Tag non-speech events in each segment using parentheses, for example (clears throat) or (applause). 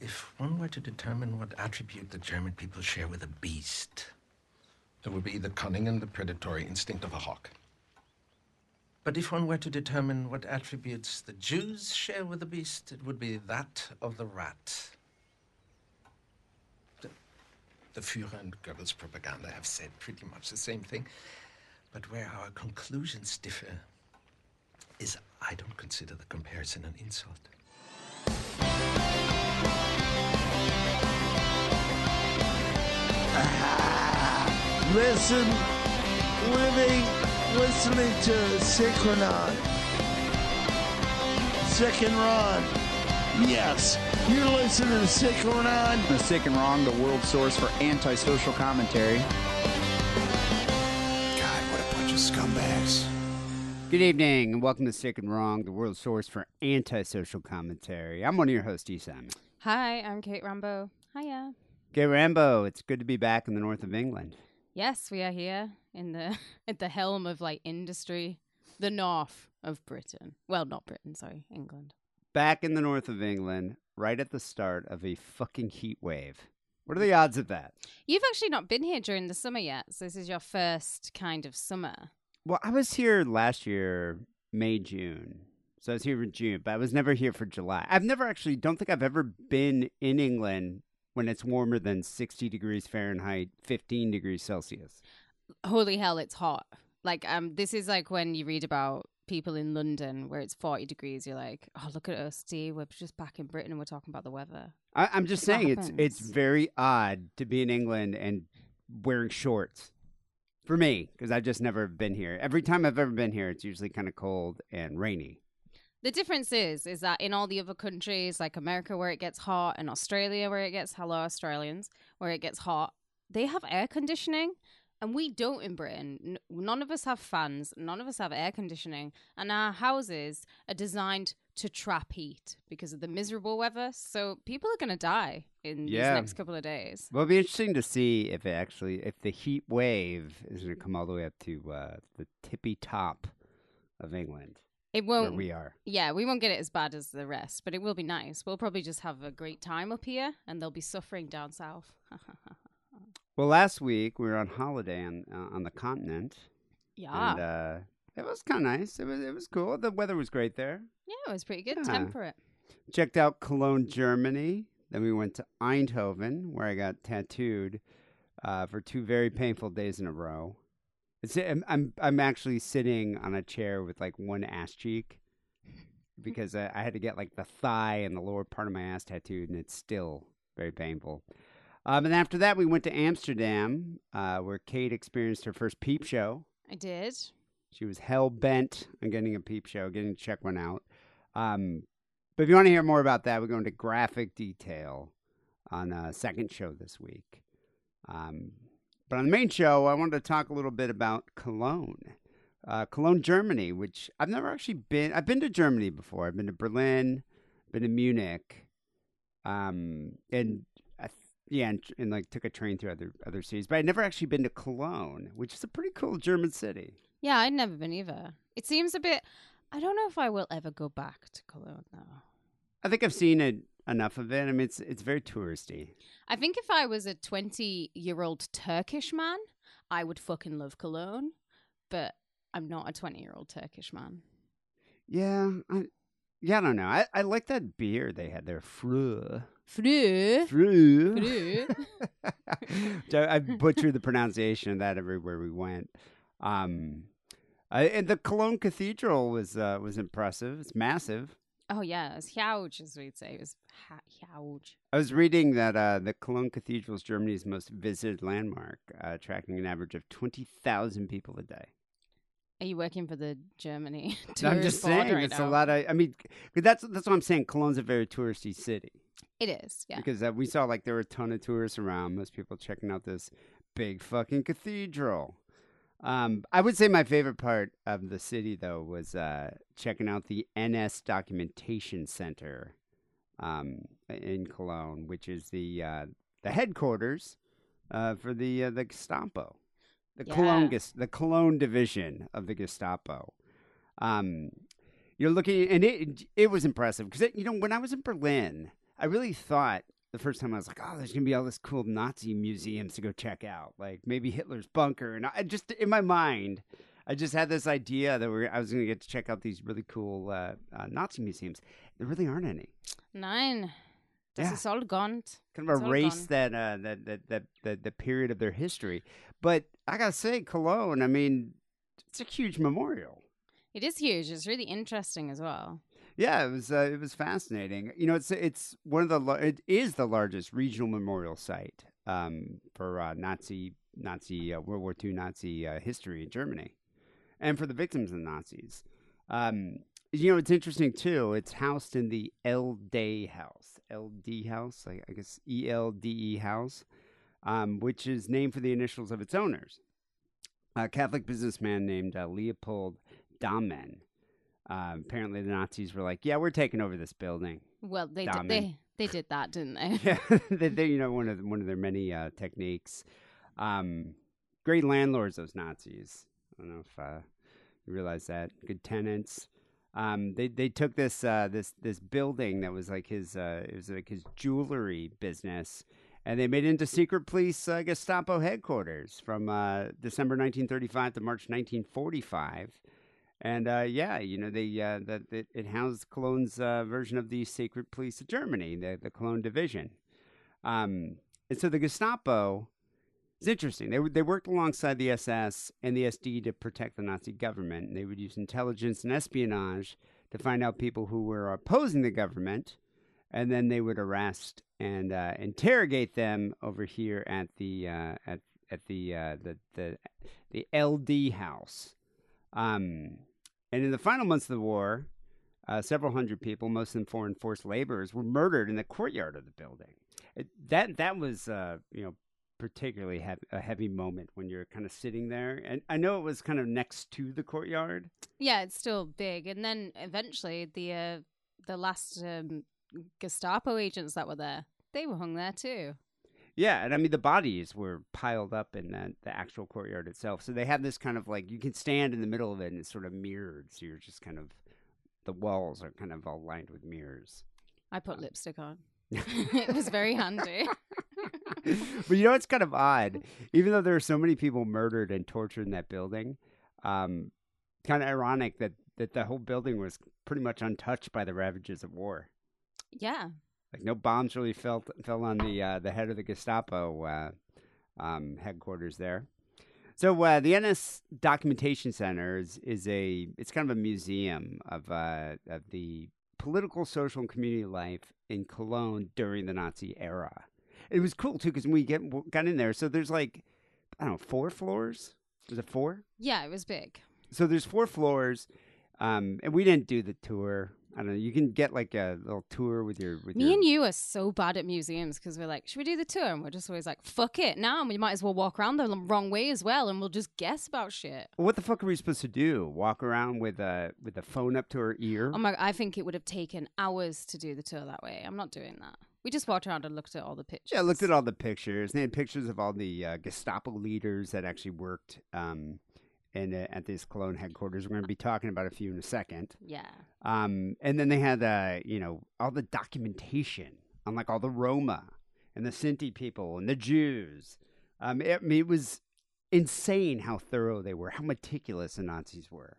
if one were to determine what attribute the German people share with a beast, it would be the cunning and the predatory instinct of a hawk. But if one were to determine what attributes the Jews share with the beast, it would be that of the rat. The, the Führer and Goebbels propaganda have said pretty much the same thing. But where our conclusions differ is I don't consider the comparison an insult. Listen, living, listening to Synchronon. Sick and Wrong. Yes, you're listening to Synchronon. The Sick and Wrong, the world source for antisocial commentary. God, what a bunch of scumbags. Good evening, and welcome to Sick and Wrong, the world source for antisocial commentary. I'm one of your hosts, E. Simon. Hi, I'm Kate Rambo. Hiya. Gay Rambo, it's good to be back in the north of England. Yes, we are here in the (laughs) at the helm of like industry, the north of Britain. Well, not Britain, sorry, England. Back in the north of England, right at the start of a fucking heat wave. What are the odds of that? You've actually not been here during the summer yet, so this is your first kind of summer. Well, I was here last year, May, June. So I was here in June, but I was never here for July. I've never actually, don't think I've ever been in England when it's warmer than 60 degrees Fahrenheit, 15 degrees Celsius. Holy hell, it's hot. Like um this is like when you read about people in London where it's 40 degrees, you're like, "Oh, look at us, see, we're just back in Britain and we're talking about the weather." I, I'm just saying it's it's very odd to be in England and wearing shorts for me because I've just never been here. Every time I've ever been here, it's usually kind of cold and rainy. The difference is, is that in all the other countries, like America, where it gets hot, and Australia, where it gets hello Australians, where it gets hot, they have air conditioning, and we don't in Britain. None of us have fans, none of us have air conditioning, and our houses are designed to trap heat because of the miserable weather. So people are going to die in Yeah. these next couple of days. Well, it'll be interesting to see if it actually if the heat wave is going to come all the way up to uh, the tippy top of England It won't. we are. Yeah, we won't get it as bad as the rest, but it will be nice. We'll probably just have a great time up here, and they'll be suffering down south. (laughs) Well, last week we were on holiday on uh, on the continent, yeah. and uh, it was kind of nice. It was it was cool. The weather was great there. Yeah, it was pretty good. Yeah. Temperate. checked out Cologne, Germany. Then we went to Eindhoven, where I got tattooed uh, for two very painful days in a row. It's, I'm, I'm I'm actually sitting on a chair with like one ass cheek (laughs) because I, I had to get like the thigh and the lower part of my ass tattooed, and it's still very painful. Um, and after that, we went to Amsterdam, uh, where Kate experienced her first peep show. I did. She was hell bent on getting a peep show, getting to check one out. Um, but if you want to hear more about that, we go into graphic detail on a second show this week. Um, but on the main show, I wanted to talk a little bit about Cologne, uh, Cologne, Germany, which I've never actually been. I've been to Germany before. I've been to Berlin, been to Munich, um, and I th- yeah, and, and like took a train through other other cities. But I'd never actually been to Cologne, which is a pretty cool German city. Yeah, I'd never been either. It seems a bit. I don't know if I will ever go back to Cologne though. I think I've seen it enough of it. I mean, it's it's very touristy. I think if I was a 20 year old Turkish man, I would fucking love Cologne. But I'm not a 20 year old Turkish man. Yeah, I, yeah, I don't know. I, I like that beer they had there, Fru. Fru. Fru. Fru. (laughs) I, I butchered the pronunciation of that everywhere we went. Um, I, and the Cologne Cathedral was uh, was impressive. It's massive. Oh yeah, it's huge, as we'd say. It was ha- huge. I was reading that uh, the Cologne Cathedral is Germany's most visited landmark, uh, tracking an average of twenty thousand people a day. Are you working for the Germany (laughs) I'm just saying, right it's now? a lot of. I mean, that's that's what I'm saying. Cologne's a very touristy city It is, yeah. because uh, we saw like there were a ton of tourists around. Most people checking out this big fucking cathedral. Um, I would say my favorite part of the city though was uh, checking out the NS Documentation Center um, in Cologne, which is the uh, the headquarters uh, for the uh, the Gestapo, the Cologne Yeah. Ges- the Cologne division of the Gestapo. Um, you're looking, and it it was impressive because you know when I was in Berlin, I really thought the first time I was like, oh, there's gonna be all this cool Nazi museums to go check out, like maybe Hitler's bunker, and I just in my mind, I just had this idea that we're, I was gonna get to check out these really cool uh, uh, Nazi museums. There really aren't any. Nein. Das Yeah. ist all gone. Kind of It's erase that, uh, that that that that the period of their history. But I gotta say, Cologne. I mean, it's a huge memorial. It is huge. It's really interesting as well. Yeah, it was uh, it was fascinating. You know, it's it's one of the it is the largest regional memorial site um, for uh, Nazi Nazi uh, World War II Nazi uh, history in Germany, and for the victims of the Nazis. Um, you know, it's interesting too. It's housed in the Elde House, LD House, I, I guess E L D E House, um, which is named for the initials of its owners, a Catholic businessman named uh, Leopold Dahmen. Um, apparently, the Nazis were like, "Yeah, we're taking over this building." Well, they did, they they did that, didn't they? (laughs) Yeah, they, they, you know, one of the, one of their many uh, techniques. Um, great landlords, those Nazis. I don't know if uh, you realize that. Good tenants. Um, they they took this uh, this this building that was like his uh, it was like his jewelry business, and they made it into secret police uh, Gestapo headquarters from uh, December 1935 to March 1945. And uh, yeah, you know, they uh, that it, it housed Cologne's uh, version of the secret police of Germany, the the Cologne division. Um, and so the Gestapo is interesting. They they worked alongside the SS and the SD to protect the Nazi government. And they would use intelligence and espionage to find out people who were opposing the government, and then they would arrest and uh, interrogate them over here at the uh, at at the uh, the the the LD house. Um, and in the final months of the war, uh, several hundred people, most of them foreign forced laborers, were murdered in the courtyard of the building. It, that that was uh, you know particularly heavy, a heavy moment when you're kind of sitting there. And I know it was kind of next to the courtyard. Yeah, it's still big. And then eventually, the uh, the last um, Gestapo agents that were there, they were hung there too. Yeah, and I mean the bodies were piled up in that the actual courtyard itself. So they have this kind of like you can stand in the middle of it and it's sort of mirrored. So you're just kind of the walls are kind of all lined with mirrors. I put lipstick on. (laughs) (laughs) it was very handy. (laughs) but you know it's kind of odd. Even though there are so many people murdered and tortured in that building, um, kind of ironic that that the whole building was pretty much untouched by the ravages of war. Yeah. Like no bombs really fell fell on the uh, the head of the Gestapo uh, um, headquarters there. So uh, the NS Documentation Center is, is a it's kind of a museum of uh, of the political, social, and community life in Cologne during the Nazi era. It was cool too because we get got in there, so there's like I don't know four floors. Was it four? Yeah, it was big. So there's four floors, um, and we didn't do the tour. I don't know. You can get like a little tour with your with Me your and you are so bad at museums because we're like, should we do the tour? And we're just always like, fuck it. Now And we might as well walk around the wrong way as well and we'll just guess about shit. What the fuck are we supposed to do? Walk around with a with a phone up to her ear? Oh my, I think it would have taken hours to do the tour that way. I'm not doing that. We just walked around and looked at all the pictures. yeah, looked at all the pictures. They had pictures of all the uh, Gestapo leaders that actually worked um, in uh, at this Cologne headquarters. We're going to be talking about a few in a second. Yeah. Um, and then they had uh, you know all the documentation on like all the Roma and the Sinti people and the Jews. Um, it, I mean, it was insane how thorough they were, how meticulous the Nazis were.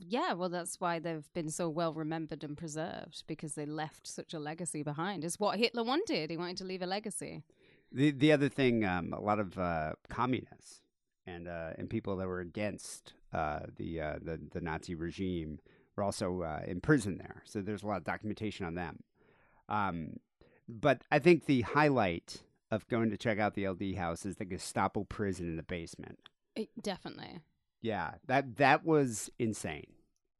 Yeah, well, that's why they've been so well remembered and preserved because they left such a legacy behind. It's what Hitler wanted. He wanted to leave a legacy. The the other thing, um, a lot of uh, communists and uh, and people that were against uh, the, uh, the the Nazi regime were also uh, in prison there. So there's a lot of documentation on them. Um, but I think the highlight of going to check out the LD house is the Gestapo prison in the basement. It, definitely. Yeah, that that was insane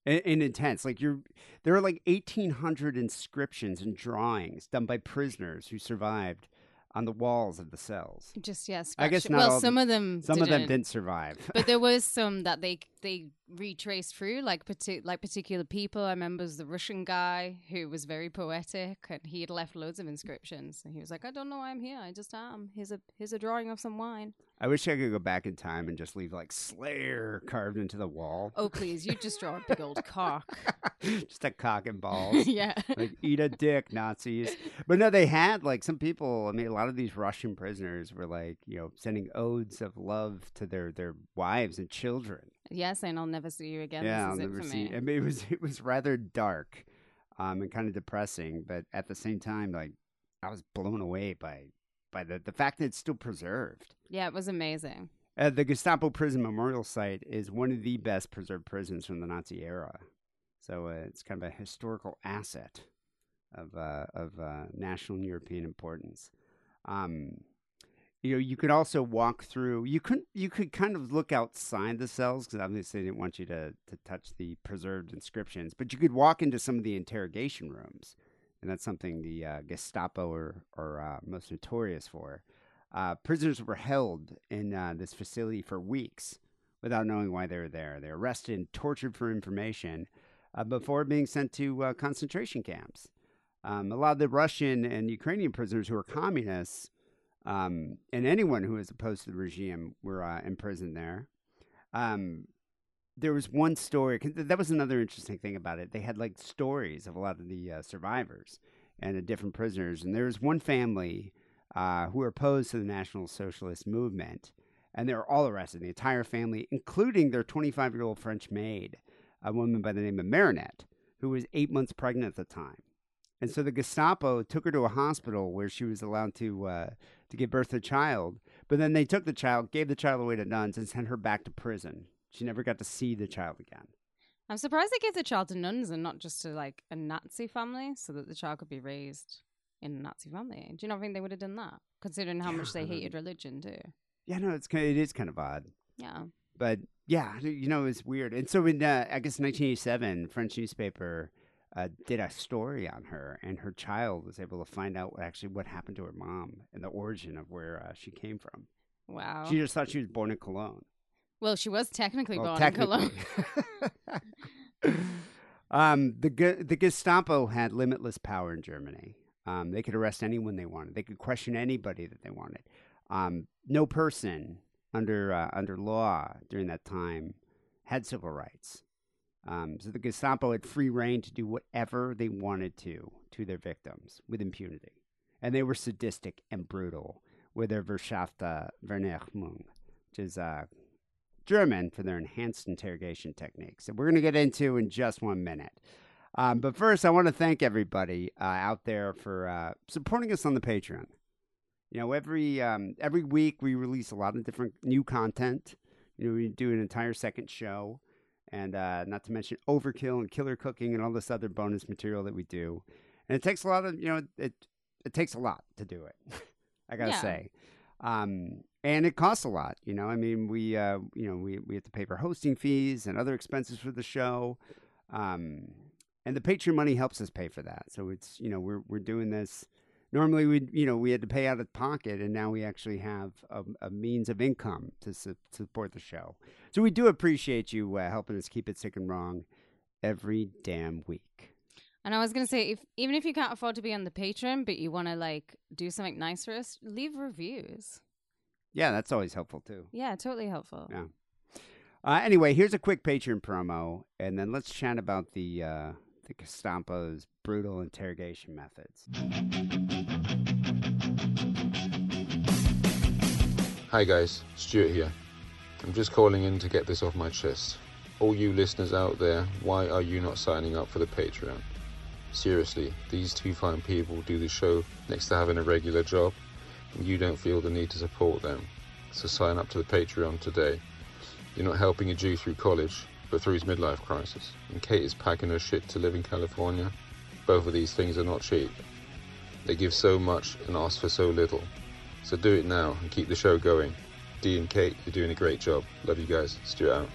and, and intense. Like you're, there are like eighteen hundred inscriptions and drawings done by prisoners who survived on the walls of the cells. Just, yes. I guess not Well, some of them Some of them didn't. didn't survive. but there (laughs) was some that they they retraced through like partic- like particular people. I remember the Russian guy who was very poetic, and he had left loads of inscriptions. And he was like, "I don't know why I'm here. I just am. Here's a here's a drawing of some wine. I wish I could go back in time and just leave like Slayer carved into the wall. Oh please, you just draw a big old cock. (laughs) just a cock and balls. (laughs) yeah, like eat a dick, Nazis. But no, they had like some people. I mean, a lot of these Russian prisoners were like, you know, sending odes of love to their their wives and children. Yeah, and I'll never see you again. yeah, I'll never it for see. me. I mean, it was it was rather dark, um, and kind of depressing. But at the same time, like I was blown away by by the the fact that it's still preserved. Yeah, it was amazing. Uh, the Gestapo Prison Memorial Site is one of the best preserved prisons from the Nazi era. So uh, it's kind of a historical asset of uh, of uh, national and European importance. Um, you know, you could also walk through. You could you could kind of look outside the cells because obviously they didn't want you to to touch the preserved inscriptions. But you could walk into some of the interrogation rooms, and that's something the uh, Gestapo are are uh, most notorious for. Uh, prisoners were held in uh, this facility for weeks without knowing why they were there. They were arrested and tortured for information uh, before being sent to uh, concentration camps. Um, a lot of the Russian and Ukrainian prisoners who were communists um, and anyone who was opposed to the regime were uh, imprisoned there. Um, there was one story, that was another interesting thing about it. They had like stories of a lot of the uh, survivors and the different prisoners. And there was one family uh, who were opposed to the National Socialist movement, and they were all arrested, the entire family, including their 25 year old French maid, a woman by the name of Marinette, who was eight months pregnant at the time. And so the Gestapo took her to a hospital where she was allowed to uh, to give birth to a child. But then they took the child, gave the child away to nuns, and sent her back to prison. She never got to see the child again. I'm surprised they gave the child to nuns and not just to like a Nazi family, so that the child could be raised in a Nazi family. Do you not think they would have done that, considering how much they hated religion too? Yeah, no, it's kind of, it is kind of odd. Yeah. But yeah, you know, it's weird. And so in uh, I guess 1987, French newspaper uh, did a story on her, and her child was able to find out actually what happened to her mom and the origin of where uh, she came from. Wow. She just thought she was born in Cologne. well, she was technically Well, born in Cologne. (laughs) um, the the Gestapo had limitless power in Germany. Um, they could arrest anyone they wanted. They could question anybody that they wanted. Um, no person under uh, under law during that time had civil rights. Um, so the Gestapo had free reign to do whatever they wanted to to their victims with impunity, and they were sadistic and brutal with their Verschärfte Vernehmung, which is uh, German for their enhanced interrogation techniques. that we're going to get into in just one minute. Um, but first, I want to thank everybody uh, out there for uh, supporting us on the Patreon. You know, every um, every week we release a lot of different new content. You know, we do an entire second show, and uh, not to mention overkill and killer cooking and all this other bonus material that we do. And it takes a lot of you know it it takes a lot to do it. (laughs) I gotta Yeah. say. Um, and it costs a lot, you know. I mean, we, uh, you know, we, we have to pay for hosting fees and other expenses for the show, um, and the Patreon money helps us pay for that. So it's, you know, we're we're doing this. Normally, we, you know, we had to pay out of pocket, and now we actually have a, a means of income to su- support the show. So we do appreciate you uh, helping us keep it sick and wrong every damn week. And I was gonna say, if even if you can't afford to be on the Patreon, but you want to like do something nice for us, leave reviews. Yeah, that's always helpful too. Yeah, totally helpful. Yeah. Uh, anyway, here's a quick Patreon promo, and then let's chat about the uh, the Gestapo's brutal interrogation methods. Hi guys, Stuart here. I'm just calling in to get this off my chest. All you listeners out there, why are you not signing up for the Patreon? Seriously, these two fine people do the show next to having a regular job, and you don't feel the need to support them. So sign up to the Patreon today. You're not helping a Jew through college, through his midlife crisis. And Kate is packing her shit to live in California. Both of these things are not cheap. They give so much and ask for so little. So do it now and keep the show going. Dee and Kate, you're doing a great job. Love you guys. Stuart out.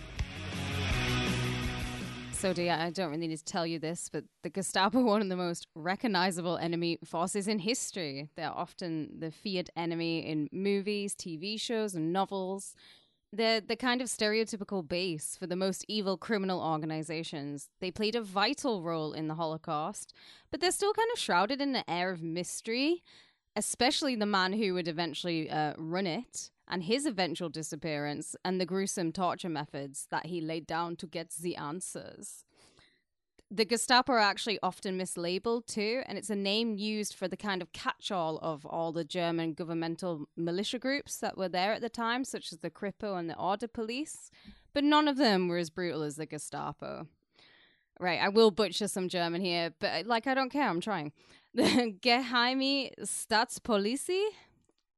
So, dear, I don't really need to tell you this, but the Gestapo (laughs) one of the most recognizable enemy forces in history. They're often the feared enemy in movies, TV shows, and novels. They're the kind of stereotypical base for the most evil criminal organizations. They played a vital role in the Holocaust, but they're still kind of shrouded in an air of mystery, especially the man who would eventually uh, run it and his eventual disappearance and the gruesome torture methods that he laid down to get the answers. The Gestapo are actually often mislabeled too, and it's a name used for the kind of catch all of all the German governmental militia groups that were there at the time, such as the Kripo and the Order Police, but none of them were as brutal as the Gestapo. Right, I will butcher some German here, but uh, like I don't care, I'm trying. The (laughs) Geheime Staatspolizei,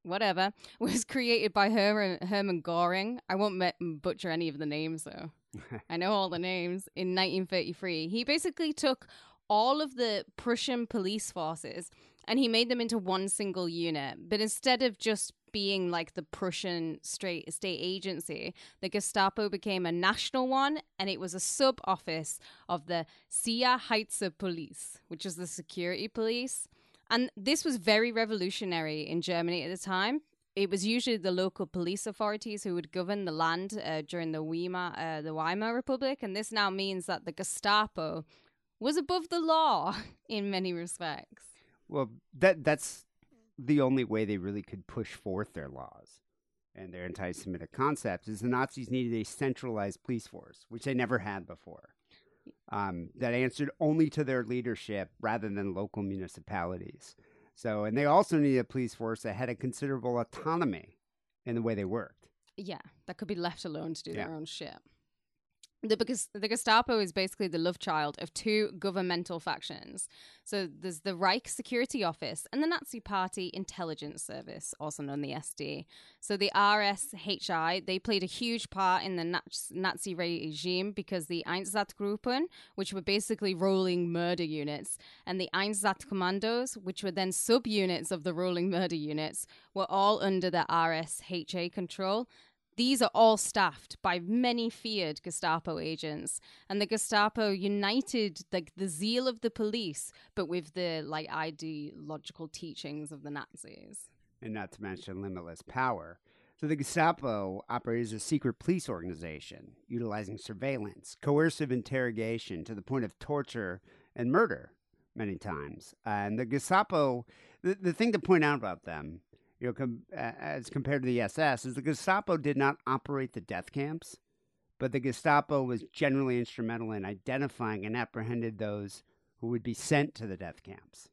whatever, (laughs) was created by Hermann, Hermann Göring. I won't butcher any of the names though. (laughs) I know all the names. In 1933, he basically took all of the Prussian police forces and he made them into one single unit. But instead of just being like the Prussian straight state agency, the Gestapo became a national one, and it was a sub office of the Sicherheitspolizei, which is the security police. And this was very revolutionary in Germany at the time. It was usually the local police authorities who would govern the land uh, during the Weimar, uh, the Weimar Republic, and this now means that the Gestapo was above the law (laughs) in many respects. Well, that that's the only way they really could push forth their laws and their anti-Semitic concepts is the Nazis needed a centralized police force, which they never had before. Um, that answered only to their leadership rather than local municipalities. So, and they also needed a police force that had a considerable autonomy in the way they worked. Yeah, that could be left alone to do Yeah. their own shit. The, the Gestapo is basically the love child of two governmental factions. So there's the Reich Security Office and the Nazi Party Intelligence Service, also known the SD. So the RSHA, they played a huge part in the Nazi regime because the Einsatzgruppen, which were basically rolling murder units, and the Einsatzkommandos, which were then subunits of the rolling murder units, were all under the RSHA control. These are all staffed by many feared Gestapo agents, and the Gestapo united like the zeal of the police, but with the like ideological teachings of the Nazis. and not to mention limitless power. So the Gestapo operated as a secret police organization, utilizing surveillance, coercive interrogation to the point of torture and murder many times. and the Gestapo, the, the thing to point out about them, you know, com- as compared to the SS, is the Gestapo did not operate the death camps, but the Gestapo was generally instrumental in identifying and apprehended those who would be sent to the death camps.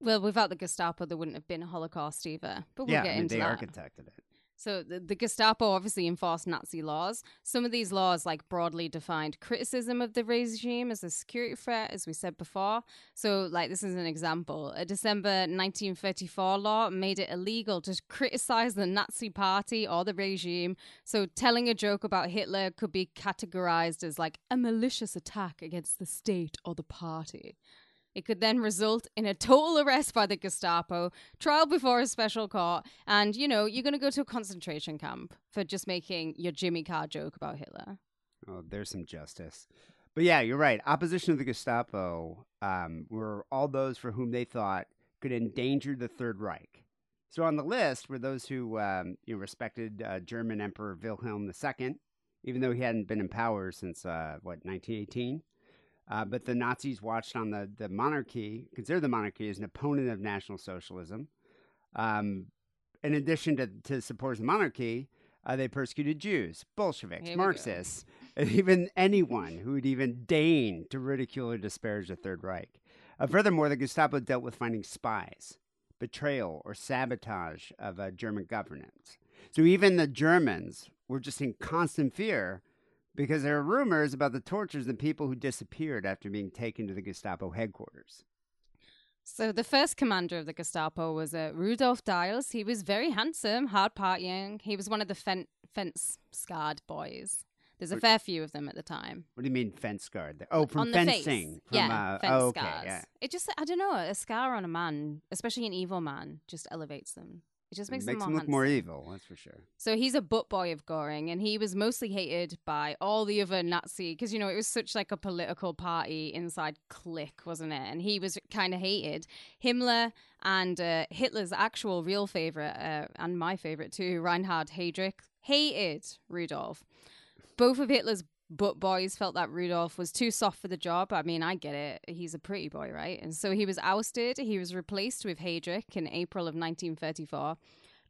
Well, without the Gestapo, there wouldn't have been a Holocaust either. But we'll yeah, get I mean, into they that. architected it. So the, the Gestapo obviously enforced Nazi laws. Some of these laws, like broadly defined criticism of the regime as a security threat, as we said before. So, like this is an example: a December 1934 law made it illegal to criticize the Nazi Party or the regime. So, telling a joke about Hitler could be categorized as like a malicious attack against the state or the party. It could then result in a total arrest by the Gestapo, trial before a special court, and you know, you're going to go to a concentration camp for just making your Jimmy Carr joke about Hitler. Oh, there's some justice. But yeah, you're right. Opposition to the Gestapo um, were all those for whom they thought could endanger the Third Reich. So on the list were those who um, you know, respected uh, German Emperor Wilhelm II, even though he hadn't been in power since uh, what 1918. Uh, but the Nazis watched on the, the monarchy, considered the monarchy as an opponent of National Socialism. Um, in addition to, to supporters of the monarchy, uh, they persecuted Jews, Bolsheviks. Marxists, and (laughs) even anyone who would even deign to ridicule or disparage the Third Reich. Uh, furthermore, the Gestapo dealt with finding spies, betrayal, or sabotage of uh, German governance. So even the Germans were just in constant fear because there are rumors about the tortures and people who disappeared after being taken to the Gestapo headquarters. So the first commander of the Gestapo was uh, Rudolf Diels. He was very handsome, hard partying. He was one of the fen- fence scarred boys. There's a fair few of them at the time. What do you mean fence guard? Oh, from on fencing. From, yeah, uh, fence oh, okay, scars. yeah. It just, I don't know, a scar on a man, especially an evil man, just elevates them. It just makes, makes him him look more evil. That's for sure. So he's a butt boy of Goring, and he was mostly hated by all the other Nazi because you know it was such like a political party inside clique, wasn't it? And he was kind of hated. Himmler and uh, Hitler's actual real favorite, uh, and my favorite too, Reinhard Heydrich, hated Rudolf. Both of Hitler's butt boys felt that Rudolf was too soft for the job. I mean, I get it. He's a pretty boy, right? And so he was ousted. He was replaced with Heydrich in April of 1934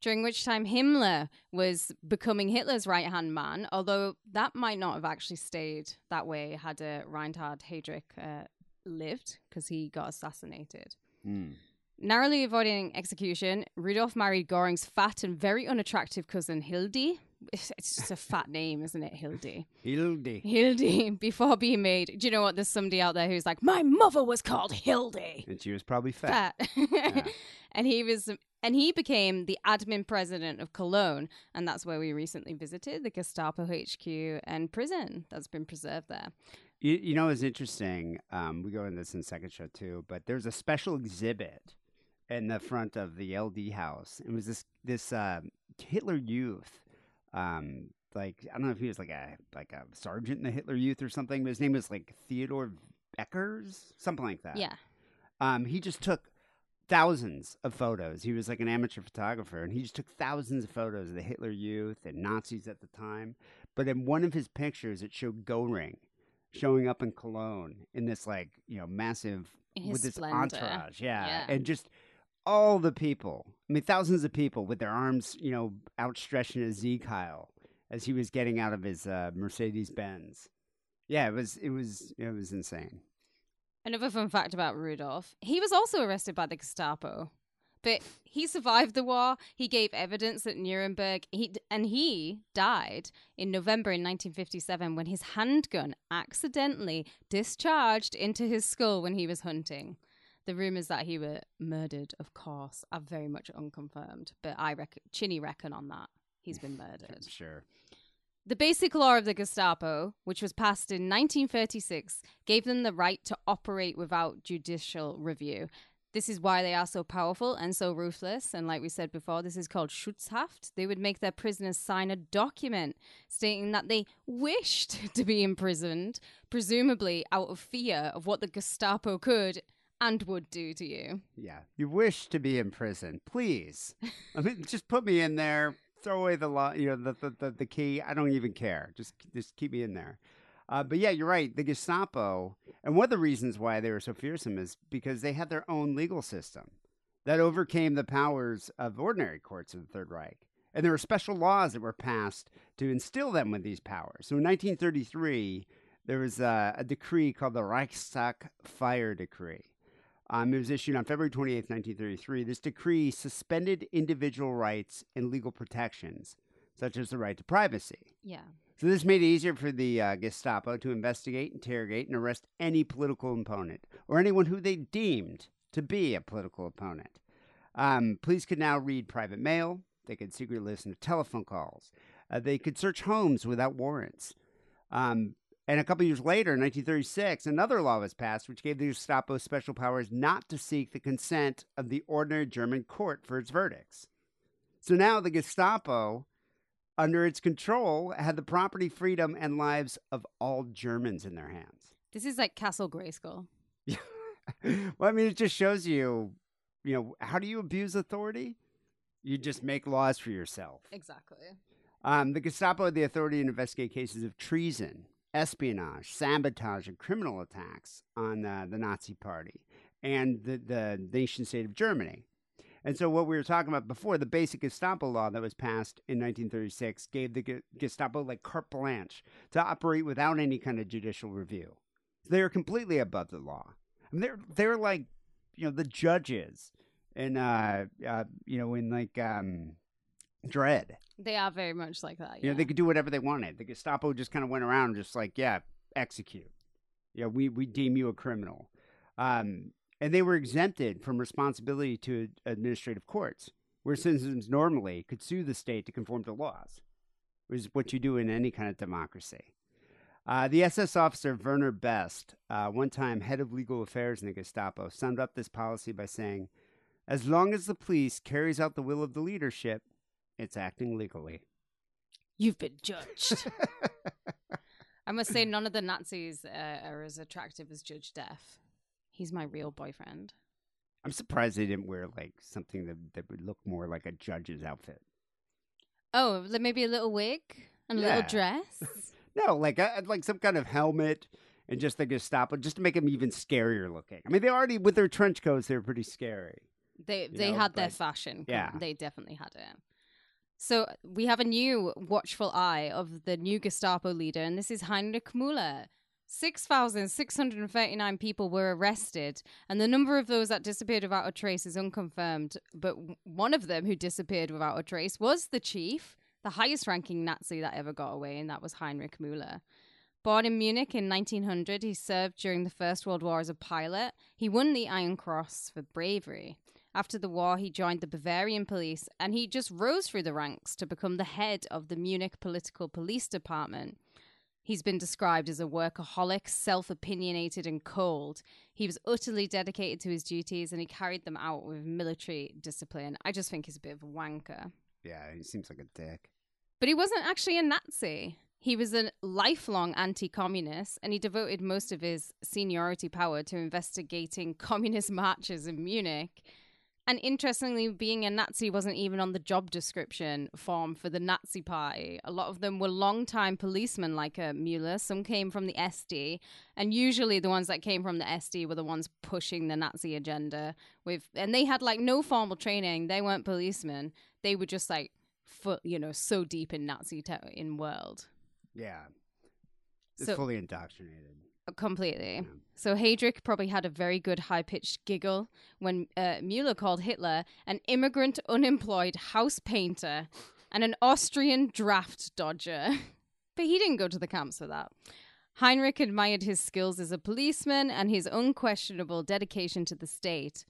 during which time Himmler was becoming Hitler's right hand man, although that might not have actually stayed that way had uh, Reinhard Heydrich uh, lived, because he got assassinated. Hmm. Narrowly avoiding execution, Rudolf married Goring's fat and very unattractive cousin Hildy. It's it's just a fat name, isn't it, Hildy? Hildy. Hildy, (laughs) before being made. Do you know what? There's somebody out there who's like, my mother was called Hildy And she was probably fat. fat. (laughs) and he was and he became the admin president of Cologne, and that's where we recently visited the Gestapo HQ and prison that's been preserved there. You, you know, it's interesting. Um, we go into this in the second show too, but there's a special exhibit in the front of the LD house. It was this this uh, Hitler Youth. Um, like I don't know if he was like a like a sergeant in the Hitler Youth or something, but his name was like Theodore Beckers, something like that. Yeah, Um, he just took thousands of photos. He was like an amateur photographer, and he just took thousands of photos of the Hitler Youth and Nazis at the time. But in one of his pictures, it showed Goring showing up in Cologne in this like you know massive his with this splendor. entourage, yeah. Yeah. and just all the people. I mean, thousands of people with their arms, you know, outstretched in a Sieg Heil as he was getting out of his uh, Mercedes Benz. Yeah, it was it was it was insane. Another fun fact about Rudolph: he was also arrested by the Gestapo, but he survived the war. He gave evidence at Nuremberg. He and he died in November in 1957 when his handgun accidentally discharged into his skull when he was hunting. The rumors that he were murdered, of course, are very much unconfirmed. But I reckon Chinny reckon on that he's been (laughs) murdered. Sure. The basic law of the Gestapo, which was passed in 1936, gave them the right to operate without judicial review. This is why they are so powerful and so ruthless. And like we said before, this is called Schutzhaft. They would make their prisoners sign a document stating that they wished (laughs) to be imprisoned, presumably out of fear of what the Gestapo could and would do to you. Yeah. You wish to be in prison. Please. I mean, (laughs) just put me in there. Throw away the law, you know, the, the, the, the key. I don't even care. Just just keep me in there. Uh, but yeah, you're right. The Gestapo, and one of the reasons why they were so fearsome is because they had their own legal system that overcame the powers of ordinary courts of the Third Reich. And there were special laws that were passed to instill them with these powers. So in 1933, there was a, a decree called the Reichstag Fire Decree. Um, it was issued on February 28, 1933. This decree suspended individual rights and legal protections, such as the right to privacy. Yeah. So this made it easier for the uh, Gestapo to investigate, interrogate, and arrest any political opponent or anyone who they deemed to be a political opponent. Um, police could now read private mail. They could secretly listen to telephone calls. Uh, they could search homes without warrants. Um, and a couple years later, in 1936, another law was passed which gave the Gestapo special powers not to seek the consent of the ordinary German court for its verdicts. So now the Gestapo, under its control, had the property freedom and lives of all Germans in their hands. This is like Castle Grayskull. (laughs) well, I mean, it just shows you, you know, how do you abuse authority? You just make laws for yourself. Exactly. Um, the Gestapo had the authority to investigate cases of treason, espionage, sabotage, and criminal attacks on uh, the Nazi Party and the, the nation state of Germany. And so, what we were talking about before, the basic Gestapo law that was passed in 1936 gave the Gestapo like carte blanche to operate without any kind of judicial review. They are completely above the law. I mean, they're they're like, you know, the judges and uh, uh you know in like um, Dredd. They are very much like that. You know, yeah. they could do whatever they wanted. The Gestapo just kind of went around, just like, yeah, execute. Yeah, we we deem you a criminal, um, and they were exempted from responsibility to administrative courts, where citizens normally could sue the state to conform to laws, which is what you do in any kind of democracy. Uh, the SS officer Werner Best, uh, one time head of legal affairs in the Gestapo, summed up this policy by saying, As long as the police carries out the will of the leadership, it's acting legally. You've been judged. (laughs) I must say, (clears throat) none of the Nazis uh, are as attractive as Judge Death. He's my real boyfriend. I'm surprised they didn't wear like something that, that would look more like a judge's outfit. Oh, like maybe a little wig and a Yeah. little dress. (laughs) No, like a, like some kind of helmet and just the Gestapo, just to make them even scarier looking. I mean, they already with their trench coats, they're pretty scary. They they know, had their fashion. yeah. they definitely had it. So we have a new watchful eye of the new Gestapo leader, and this is Heinrich Müller. 6,639 people were arrested, and the number of those that disappeared without a trace is unconfirmed. But one of them who disappeared without a trace was the chief, the highest ranking Nazi that ever got away, and that was Heinrich Müller. Born in Munich in 1900, he served during the First World War as a pilot. He won the Iron Cross for bravery. After the war, he joined the Bavarian police and he just rose through the ranks to become the head of the Munich Political Police Department. He's been described as a workaholic, self opinionated, and cold. He was utterly dedicated to his duties and he carried them out with military discipline. I just think he's a bit of a wanker. Yeah, he seems like a dick. But he wasn't actually a Nazi. He was a lifelong anti communist, and he devoted most of his seniority power to investigating (laughs) communist marches in Munich. And interestingly, being a Nazi wasn't even on the job description form for the Nazi Party. A lot of them were long-time policemen, like uh, Mueller. Some came from the SD, and usually the ones that came from the SD were the ones pushing the Nazi agenda. With and they had like no formal training. They weren't policemen. They were just like, you know, so deep in Nazi te- in world. Yeah, it's So- fully indoctrinated. Completely. So Heydrich probably had a very good high pitched giggle when uh, Mueller called Hitler an immigrant unemployed house painter (laughs) and an Austrian draft dodger. (laughs) but he didn't go to the camps for that. Heinrich admired his skills as a policeman and his unquestionable dedication to the state.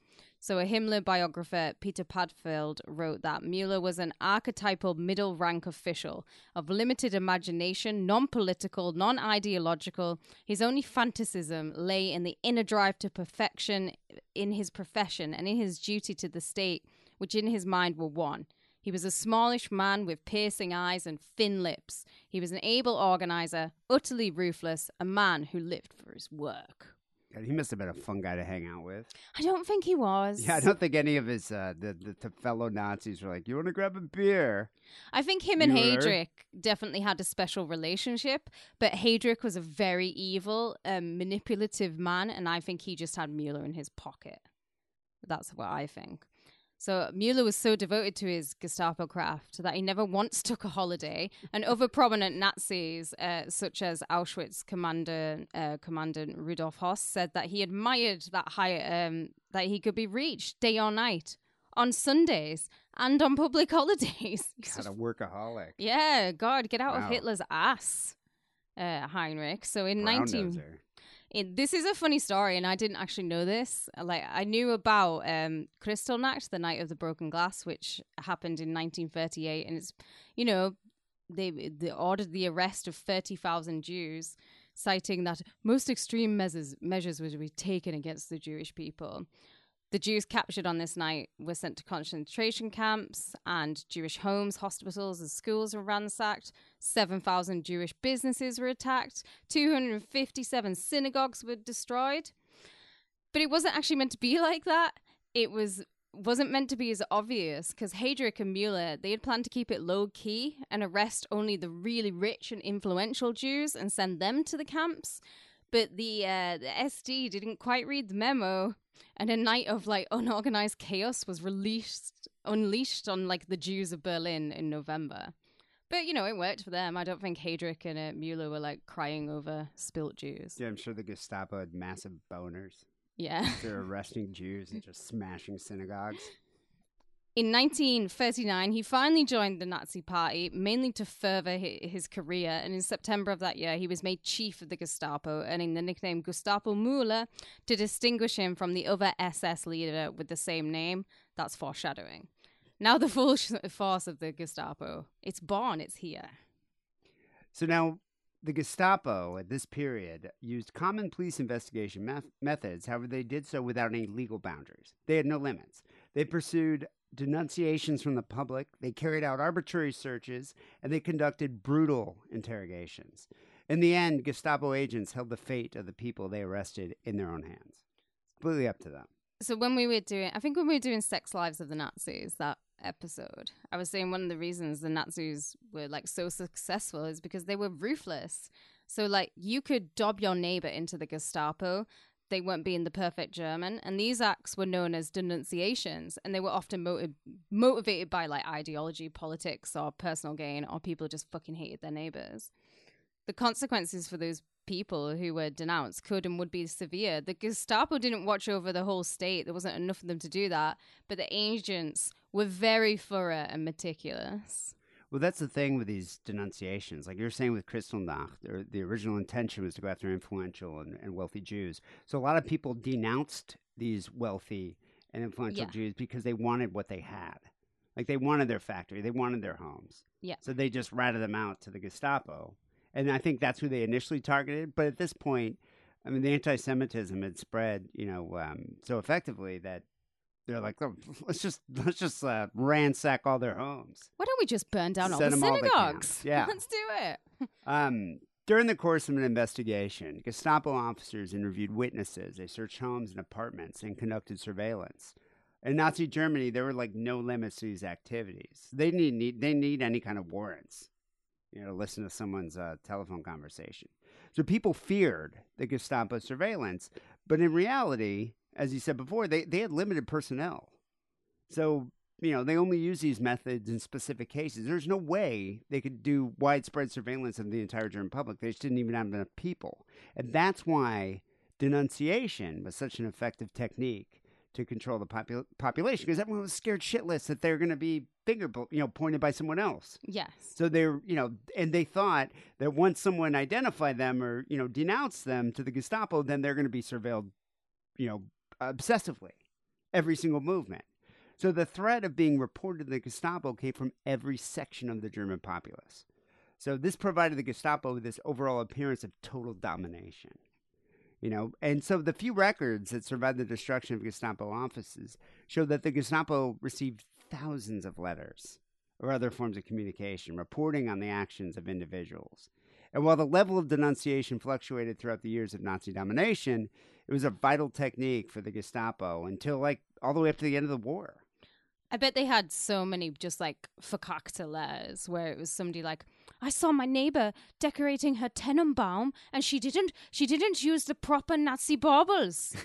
So, a Himmler biographer, Peter Padfield, wrote that Mueller was an archetypal middle rank official of limited imagination, non political, non ideological. His only fantasism lay in the inner drive to perfection in his profession and in his duty to the state, which in his mind were one. He was a smallish man with piercing eyes and thin lips. He was an able organizer, utterly ruthless, a man who lived for his work. God, he must have been a fun guy to hang out with. I don't think he was. Yeah, I don't think any of his uh, the, the the fellow Nazis were like, "You want to grab a beer?" I think him and Mueller. Heydrich definitely had a special relationship, but Heydrich was a very evil, um, manipulative man, and I think he just had Mueller in his pocket. That's what I think. So Mueller was so devoted to his Gestapo craft that he never once (laughs) took a holiday. And other prominent Nazis, uh, such as Auschwitz commander uh, Commandant Rudolf Hoss, said that he admired that high um, that he could be reached day or night, on Sundays and on public (laughs) holidays. (laughs) Just a workaholic. yeah, God, get out Wow. of Hitler's ass, uh, Heinrich. So in Brown 19, noser. It, this is a funny story, and I didn't actually know this. Like I knew about um, Kristallnacht, the Night of the Broken Glass, which happened in 1938, and it's you know they they ordered the arrest of 30,000 Jews, citing that most extreme measures measures were to be taken against the Jewish people. The Jews captured on this night were sent to concentration camps, and Jewish homes, hospitals, and schools were ransacked. 7,000 Jewish businesses were attacked. 257 synagogues were destroyed. But it wasn't actually meant to be (laughs) like that. It was wasn't meant to be as obvious because Heydrich and Mueller they had planned to keep it low key and arrest only the really rich and influential Jews and send them to the camps. But the uh, the SD didn't quite read the memo, and a night of like unorganized chaos was released unleashed on like the Jews of Berlin in November. But you know, it worked for them. I don't think Heydrich and uh, Mueller were like crying over spilt Jews. Yeah, I'm sure the Gestapo had massive boners. Yeah. They're arresting Jews and just smashing synagogues. In 1939, he finally joined the Nazi Party, mainly to further his career. And in September of that year, he was made chief of the Gestapo, earning the nickname Gestapo Müller to distinguish him from the other SS leader with the same name. That's foreshadowing. Now, the full force of the Gestapo. It's born, it's here. So now, the Gestapo at this period used common police investigation meth- methods. However, they did so without any legal boundaries. They had no limits. They pursued denunciations from the public, they carried out arbitrary searches, and they conducted brutal interrogations. In the end, Gestapo agents held the fate of the people they arrested in their own hands. It's completely up to them. So when we were doing, I think when we were doing Sex Lives of the Nazis, that episode, I was saying one of the reasons the Nazis were like so successful is because they were ruthless. So like you could dob your neighbor into the Gestapo, they weren't being the perfect German, and these acts were known as denunciations, and they were often motiv- motivated by like ideology, politics, or personal gain, or people just fucking hated their neighbors. The consequences for those people who were denounced could and would be severe. The Gestapo didn't watch over the whole state. There wasn't enough of them to do that. But the agents were very thorough and meticulous. Well, that's the thing with these denunciations. Like you're saying with Kristallnacht, the original intention was to go after influential and, and wealthy Jews. So a lot of people denounced these wealthy and influential Yeah. Jews because they wanted what they had. Like they wanted their factory, they wanted their homes. Yeah. So they just ratted them out to the Gestapo. And I think that's who they initially targeted. But at this point, I mean, the anti Semitism had spread, you know, um, so effectively that they're like, "Oh, (laughs) let's just let's just uh, ransack all their homes. Why don't we just burn down all the all synagogues? camp. (laughs) Yeah. Let's do it. (laughs) Um, during the course of an investigation, Gestapo officers interviewed witnesses. They searched homes and apartments and conducted surveillance. In Nazi Germany, there were like no limits to these activities. They need, need they need any kind of warrants, you know, to listen to someone's uh, telephone conversation. So people feared the Gestapo surveillance, but in reality, as you said before, they, they had limited personnel. So, you know, they only use these methods in specific cases. There's no way they could do widespread surveillance of the entire German public. They just didn't even have enough people. And that's why denunciation was such an effective technique to control the popu- population because everyone was scared shitless that they're going to be finger, you know, pointed by someone else. Yes. So they're, you know, and they thought that once someone identified them or, you know, denounced them to the Gestapo, then they're going to be surveilled, you know, obsessively, every single movement. So the threat of being reported to the Gestapo came from every section of the German populace. So this provided the Gestapo with this overall appearance of total domination. You know, and so the few records that survived the destruction of Gestapo offices show that the Gestapo received thousands of letters or other forms of communication reporting on the actions of individuals. And while the level of denunciation fluctuated throughout the years of Nazi domination, it was a vital technique for the Gestapo until like all the way up to the end of the war. I bet they had so many just like verkackte where it was somebody like, I saw my neighbor decorating her Tannenbaum and she didn't she didn't use the proper Nazi baubles.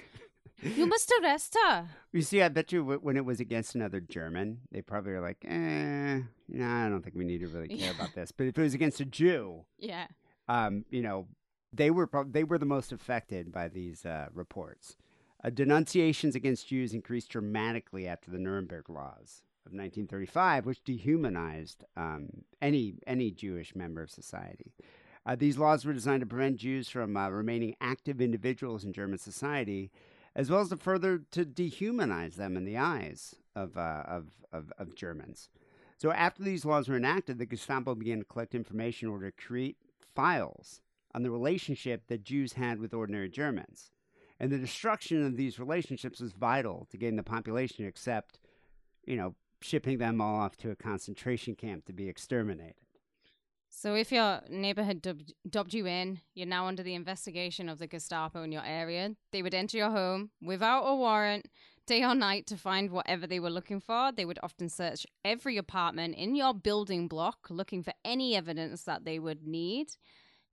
you (laughs) must arrest her. You see, I bet you when it was against another German, they probably were like, eh, no, I don't think we need to really care about (laughs) this. But if it was against a Jew, Yeah. um, you know, they were prob- they were the most affected by these uh, reports. Uh, denunciations against Jews increased dramatically after the Nuremberg laws of 1935, which dehumanized um, any any Jewish member of society. Uh, these laws were designed to prevent Jews from uh, remaining active individuals in German society, as well as to further to dehumanize them in the eyes of, uh, of, of, of Germans. So after these laws were enacted, the Gestapo began to collect information in order to create files on the relationship that Jews had with ordinary Germans. And the destruction of these relationships was vital to getting the population to accept, you know, shipping them all off to a concentration camp to be exterminated. So if your neighbor had dubbed, dubbed you in, you're now under the investigation of the Gestapo in your area. They would enter your home without a warrant, day or night, to find whatever they were looking for. They would often search every apartment in your building block, looking for any evidence that they would need.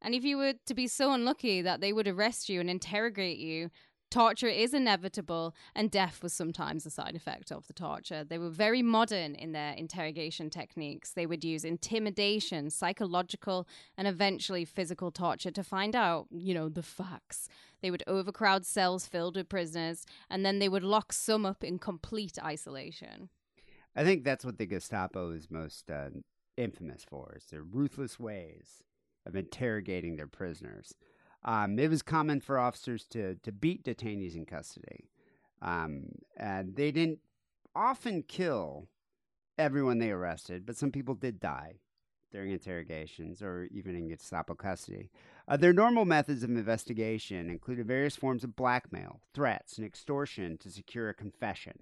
And if you were to be so unlucky that they would arrest you and interrogate you, torture is inevitable, and death was sometimes a side effect of the torture. They were very modern in their interrogation techniques. They would use intimidation, psychological, and eventually physical torture to find out, you know, the facts. They would overcrowd cells filled with prisoners, and then they would lock some up in complete isolation. I think that's what the Gestapo is most uh, infamous for: is their ruthless ways of interrogating their prisoners. Um, it was common for officers to to beat detainees in custody, um, and they didn't often kill everyone they arrested, but some people did die during interrogations or even in Gestapo custody. Uh, their normal methods of investigation included various forms of blackmail, threats, and extortion to secure a confession.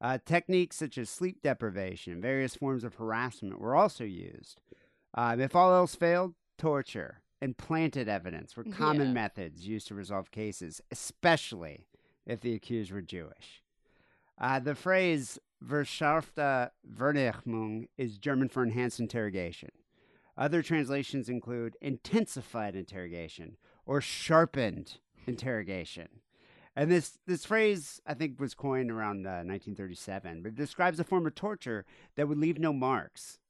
Uh, techniques such as sleep deprivation and various forms of harassment were also used. Um, if all else failed, torture and planted evidence were common Yeah. methods used to resolve cases, especially if the accused were Jewish. Uh, the phrase verschärfte Vernehmung is German for enhanced interrogation. Other translations include intensified interrogation or sharpened interrogation. And this, this phrase, I think, was coined around uh, 1937, but it describes a form of torture that would leave no marks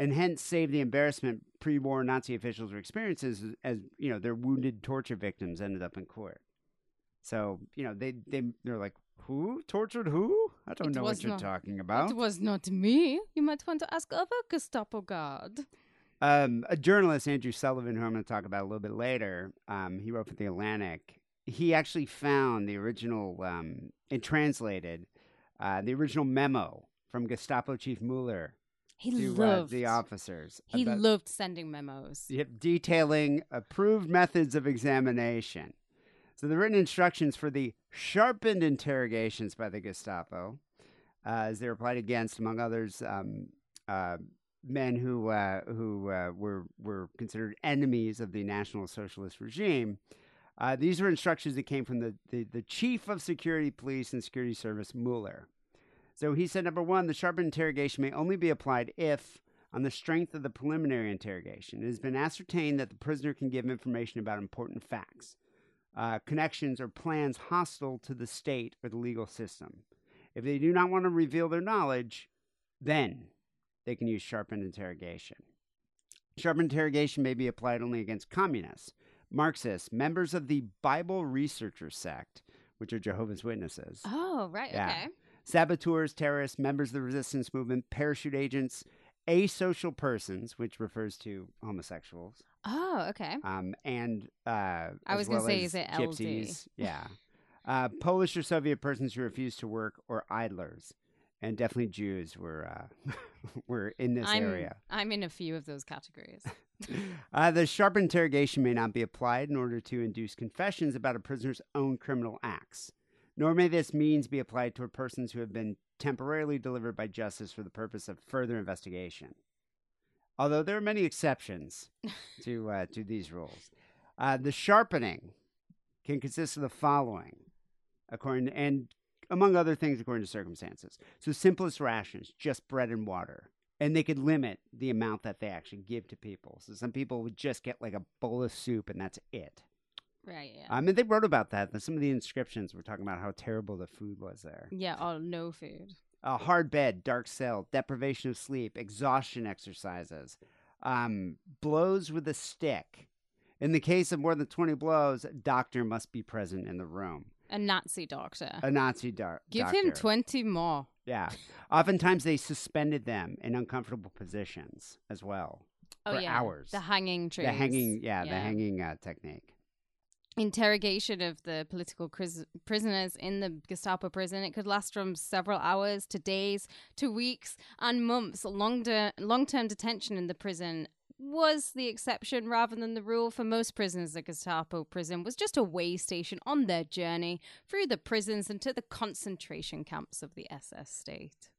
and hence save the embarrassment pre-war Nazi officials were experiencing as, you know their wounded torture victims ended up in court. So you know they they they're like, who tortured who? I don't It know what you're not- talking about. It was not me. You might want to ask other Gestapo guard. Um, a journalist, Andrew Sullivan, who I'm going to talk about a little bit later, um, he wrote for The Atlantic. He actually found the original um, and translated uh, the original memo from Gestapo Chief Mueller He to uh, loved the officers. He about- loved sending memos. Yep, detailing approved methods of examination. So the written instructions for the sharpened interrogations by the Gestapo, uh, as they were applied against, among others, um, uh, men who uh, who uh, were were considered enemies of the National Socialist regime. Uh, these were instructions that came from the, the, the chief of security police and security service, Mueller. So he said, number one, the sharpened interrogation may only be applied if, on the strength of the preliminary interrogation, it has been ascertained that the prisoner can give information about important facts, uh, connections, or plans hostile to the state or the legal system. If they do not want to reveal their knowledge, then they can use sharpened interrogation. Sharpened interrogation may be applied only against communists, Marxists, members of the Bible Researcher sect, which are Jehovah's Witnesses, Oh, right. Yeah. Okay. Saboteurs, terrorists, members of the resistance movement, parachute agents, asocial persons, which refers to homosexuals, Oh, okay. um, and uh, I as was gonna well say, is it LD? gypsies, yeah, uh, Polish or Soviet persons who refuse to work or idlers, and definitely Jews were uh, (laughs) were in this I'm area. I'm in a few of those categories. (laughs) Uh, the sharp interrogation may not be applied in order to induce confessions about a prisoner's own criminal acts, nor may this means be applied toward persons who have been temporarily delivered by justice for the purpose of further investigation. Although there are many exceptions (laughs) to uh, to these rules, uh, the sharpening can consist of the following, according and among other things, according to circumstances. So simplest rations, just bread and water and they could limit the amount that they actually give to people. So some people would just get like a bowl of soup and that's it. Right. Yeah. I mean, they wrote about that. Some of the inscriptions were talking about how terrible the food was there. yeah. Oh, no food. A hard bed, dark cell, deprivation of sleep, exhaustion exercises, um, blows with a stick. In the case of more than 20 blows, a doctor must be present in the room. A Nazi doctor. A Nazi dar- Give doctor. him twenty more. Yeah. Oftentimes they suspended them in uncomfortable positions as well. Oh For yeah. hours. The hanging trees. The hanging, yeah, the hanging uh, technique. Interrogation of the political prisoners in the Gestapo prison. It could last from several hours to days to weeks and months. Long long term detention in the prison was the exception rather than the rule for most prisoners. The Gestapo prison was just a way station on their journey through the prisons and to the concentration camps of the SS state.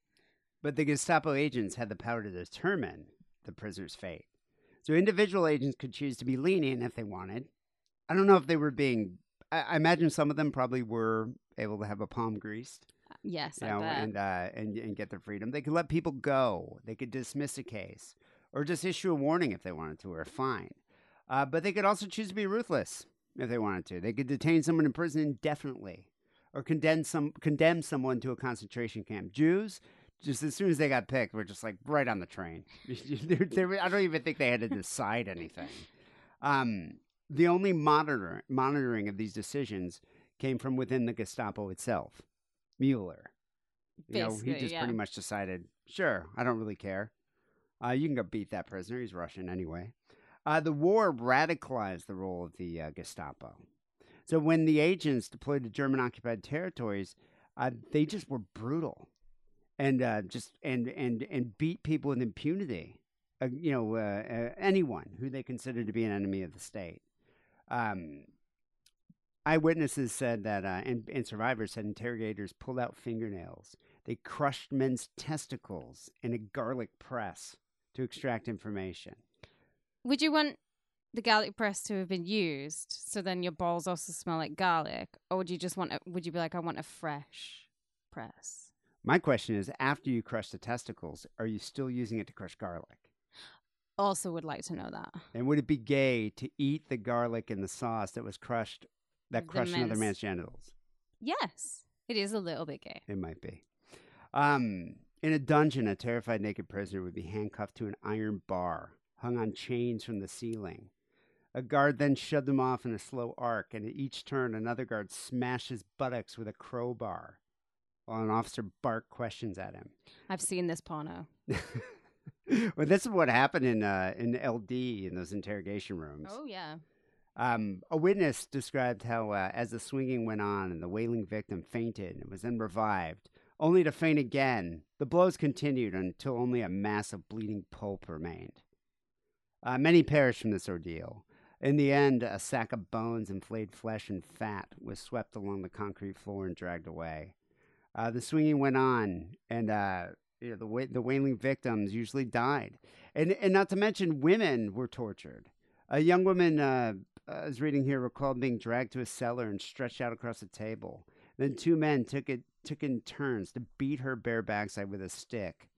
But the Gestapo agents had the power to determine the prisoner's fate. So individual agents could choose to be lenient if they wanted. I don't know if they were being. I, I imagine some of them probably were able to have a palm greased, Yes, you I know, and uh, and and get their freedom. They could let people go. They could dismiss a case, or just issue a warning if they wanted to, or a fine. Uh, but they could also choose to be ruthless if they wanted to. They could detain someone in prison indefinitely, or condemn some condemn someone to a concentration camp. Jews, just as soon as they got picked, were just like right on the train. They- (laughs) they were- I don't even think they had to decide anything. (laughs) Um, the only monitor, monitoring of these decisions came from within the Gestapo itself. Mueller. You know, he just yeah. pretty much decided, sure, I don't really care. Uh, you can go beat that prisoner. He's Russian anyway. Uh, the war radicalized the role of the uh, Gestapo. So when the agents deployed to German occupied territories, uh, they just were brutal and uh, just and and and beat people with impunity. Uh, you know, uh, uh, anyone who they considered to be an enemy of the state. Um, eyewitnesses said that, uh, and, and survivors said interrogators pulled out fingernails. They They crushed men's testicles in a garlic press to extract information. Would you want the garlic press to have been used so then your balls also smell like garlic? Or would you just want a, would you be like, I want a fresh press? My question is after you crush the testicles, are you still using it to crush garlic? Also would like to know that. And would it be gay to eat the garlic in the sauce that was crushed, that crushed another man's genitals? Yes. It is a little bit gay. It might be. Um, in a dungeon, a terrified naked prisoner would be handcuffed to an iron bar, hung on chains from the ceiling. A guard then shoved them off in a slow arc, and at each turn, another guard smashed his buttocks with a crowbar, while an officer barked questions at him. I've seen this porno. (laughs) (laughs) well, this is what happened in uh, in LD in those interrogation rooms. Oh yeah. Um, a witness described how, uh, as the swinging went on and the wailing victim fainted and was then revived, only to faint again, the blows continued until only a mass of bleeding pulp remained. Uh, many perished from this ordeal. In the end, a sack of bones and flayed flesh and fat was swept along the concrete floor and dragged away. Uh, the swinging went on, and uh, you know, the the wailing victims usually died, and and not to mention women were tortured. A young woman uh, I was reading here recalled being dragged to a cellar and stretched out across a table. Then two men took it took in turns to beat her bare backside with a stick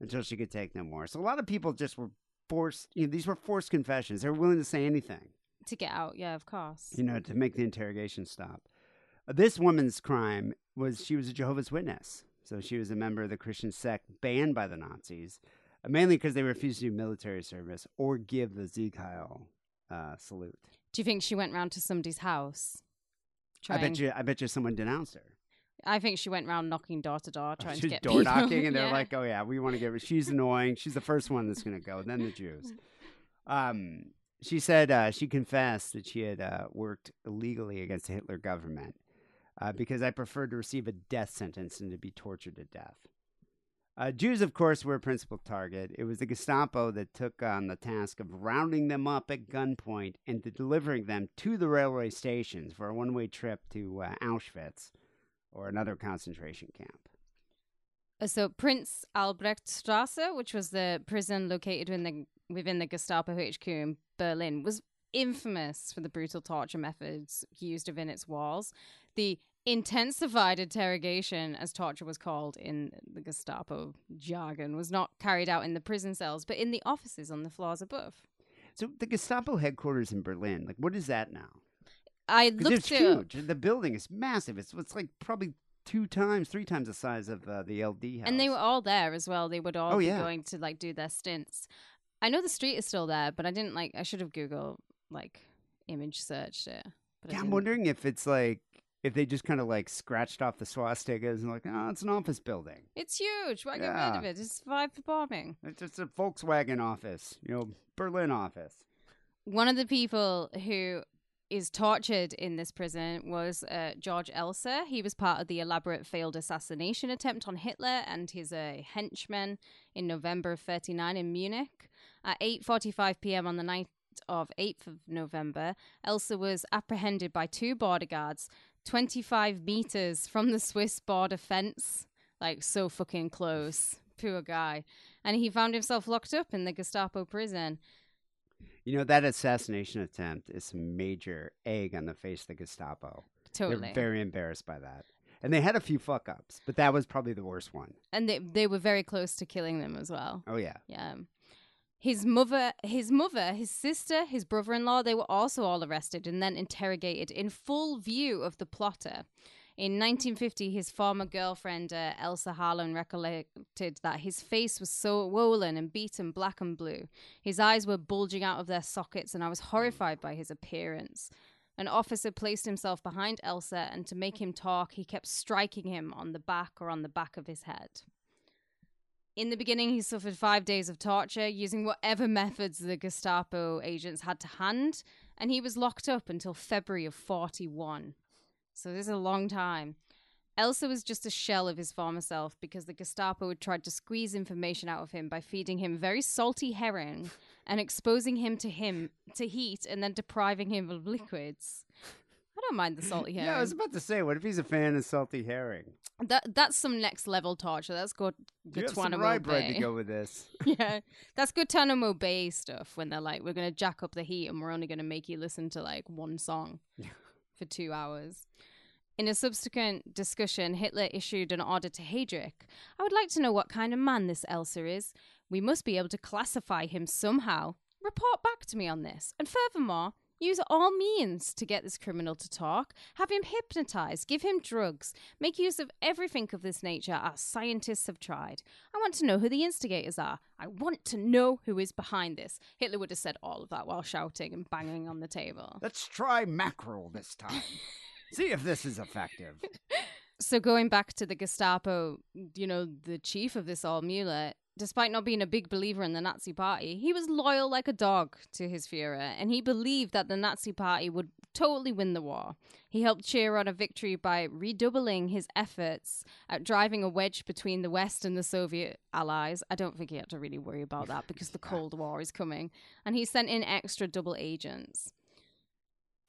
until she could take no more. So a lot of people just were forced. You know, these were forced confessions. They were willing to say anything To get out, yeah, of course. you know, to make the interrogation stop. This woman's crime was she was a Jehovah's Witness. So she was a member of the Christian sect banned by the Nazis, uh, mainly because they refused to do military service or give the Sieg Heil uh, salute. Do you think she went round to somebody's house? I bet you. I bet you someone denounced her. I think she went round knocking door to door trying She's to get door people. knocking, and (laughs) they're Yeah. like, "Oh yeah, we want to get her. She's annoying. She's the first one that's going to go. Then the Jews." (laughs) Um, she said uh, she confessed that she had uh, worked illegally against the Hitler government uh, because I preferred to receive a death sentence than to be tortured to death. Uh, Jews, of course, were a principal target. It was the Gestapo that took on the task of rounding them up at gunpoint and delivering them to the railway stations for a one way trip to uh, Auschwitz or another concentration camp. Uh, So Prince Albrechtstrasse, which was the prison located within the within the Gestapo HQ in Berlin, was infamous for the brutal torture methods used within its walls. The intensified interrogation, as torture was called in the Gestapo jargon, was not carried out in the prison cells, but in the offices on the floors above. So the Gestapo headquarters in Berlin, like what is that now? I looked it's up. huge. The building is massive. It's it's like probably two times, three times the size of uh, the LD house. And they were all there as well. They would all Oh, be yeah. going to like do their stints. I know the street is still there, but I didn't like. I should have Googled like image searched it. But Yeah, I'm wondering if it's like if they just kind of like scratched off the swastikas and like, oh, it's an office building. It's huge. Why get rid of it? It's five for bombing. It's just a Volkswagen office, you know, Berlin office. One of the people who is tortured in this prison was uh, George Elser. He was part of the elaborate failed assassination attempt on Hitler and his uh, henchmen in November of 39 in Munich. At 8:45 p.m. on the night of 8th of November, Elser was apprehended by two border guards 25 meters from the Swiss border fence. Like, so fucking close. Poor guy. And he found himself locked up in the Gestapo prison. You know, that assassination attempt is some major egg on the face of the Gestapo. Totally. They're very embarrassed by that. And they had a few fuck ups, but that was probably the worst one. and they they were very close to killing them as well. Oh, yeah. Yeah. His mother, his mother, his sister, his brother-in-law, they were also all arrested and then interrogated in full view of the plotter. In 1950, his former girlfriend uh, Elsa Harlan recollected that his face was so swollen and beaten black and blue. His eyes were bulging out of their sockets, and I was horrified by his appearance. An officer placed himself behind Elser, and to make him talk, he kept striking him on the back or on the back of his head. In the beginning, he suffered five days of torture using whatever methods the Gestapo agents had to hand, and he was locked up until February of 41. So this is a long time. Elser was just a shell of his former self because the Gestapo had tried to squeeze information out of him by feeding him very salty herring and exposing him to him to heat and then depriving him of liquids. I don't mind the salty herring. Yeah, I was about to say, what if he's a fan of salty herring? That that's some next level torture. That's good. You have some rye bread to go (laughs) with this. yeah, that's good. Guantanamo Bay stuff. When they're like, we're gonna jack up the heat and we're only gonna make you listen to like one song (laughs) for two hours. In a subsequent discussion, Hitler issued an order to Heydrich. I would like to know what kind of man this Elser is. We must be able to classify him somehow. Report back to me on this. And furthermore, use all means to get this criminal to talk. Have him hypnotized, give him drugs, make use of everything of this nature our scientists have tried. I want to know who the instigators are. I want to know who is behind this. Hitler would have said all of that while shouting and banging on the table. Let's try mackerel this time. (laughs) See if this is effective. (laughs) So going back to the Gestapo, you know, the chief of this all, Mueller, despite not being a big believer in the Nazi party, he was loyal like a dog to his Führer, and he believed that the Nazi party would totally win the war. He helped cheer on a victory by redoubling his efforts at driving a wedge between the West and the Soviet allies. I don't think he had to really worry about that because the (laughs) Cold War is coming, and he sent in extra double agents.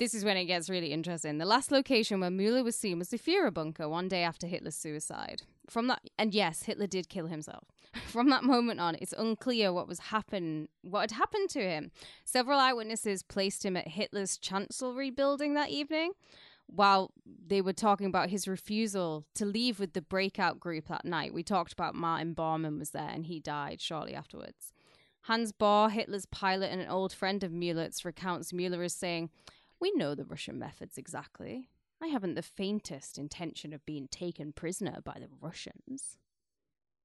This is when it gets really interesting. The last location where Mueller was seen was the Führer bunker one day after Hitler's suicide. From that, and yes, Hitler did kill himself. (laughs) From that moment on, it's unclear what was happen, what had happened to him. Several eyewitnesses placed him at Hitler's chancellery building that evening, while they were talking about his refusal to leave with the breakout group that night. We talked about Martin Bormann was there, and he died shortly afterwards. Hans Baur, Hitler's pilot and an old friend of Mueller's, recounts Mueller as saying, we know the Russian methods exactly. I haven't the faintest intention of being taken prisoner by the Russians.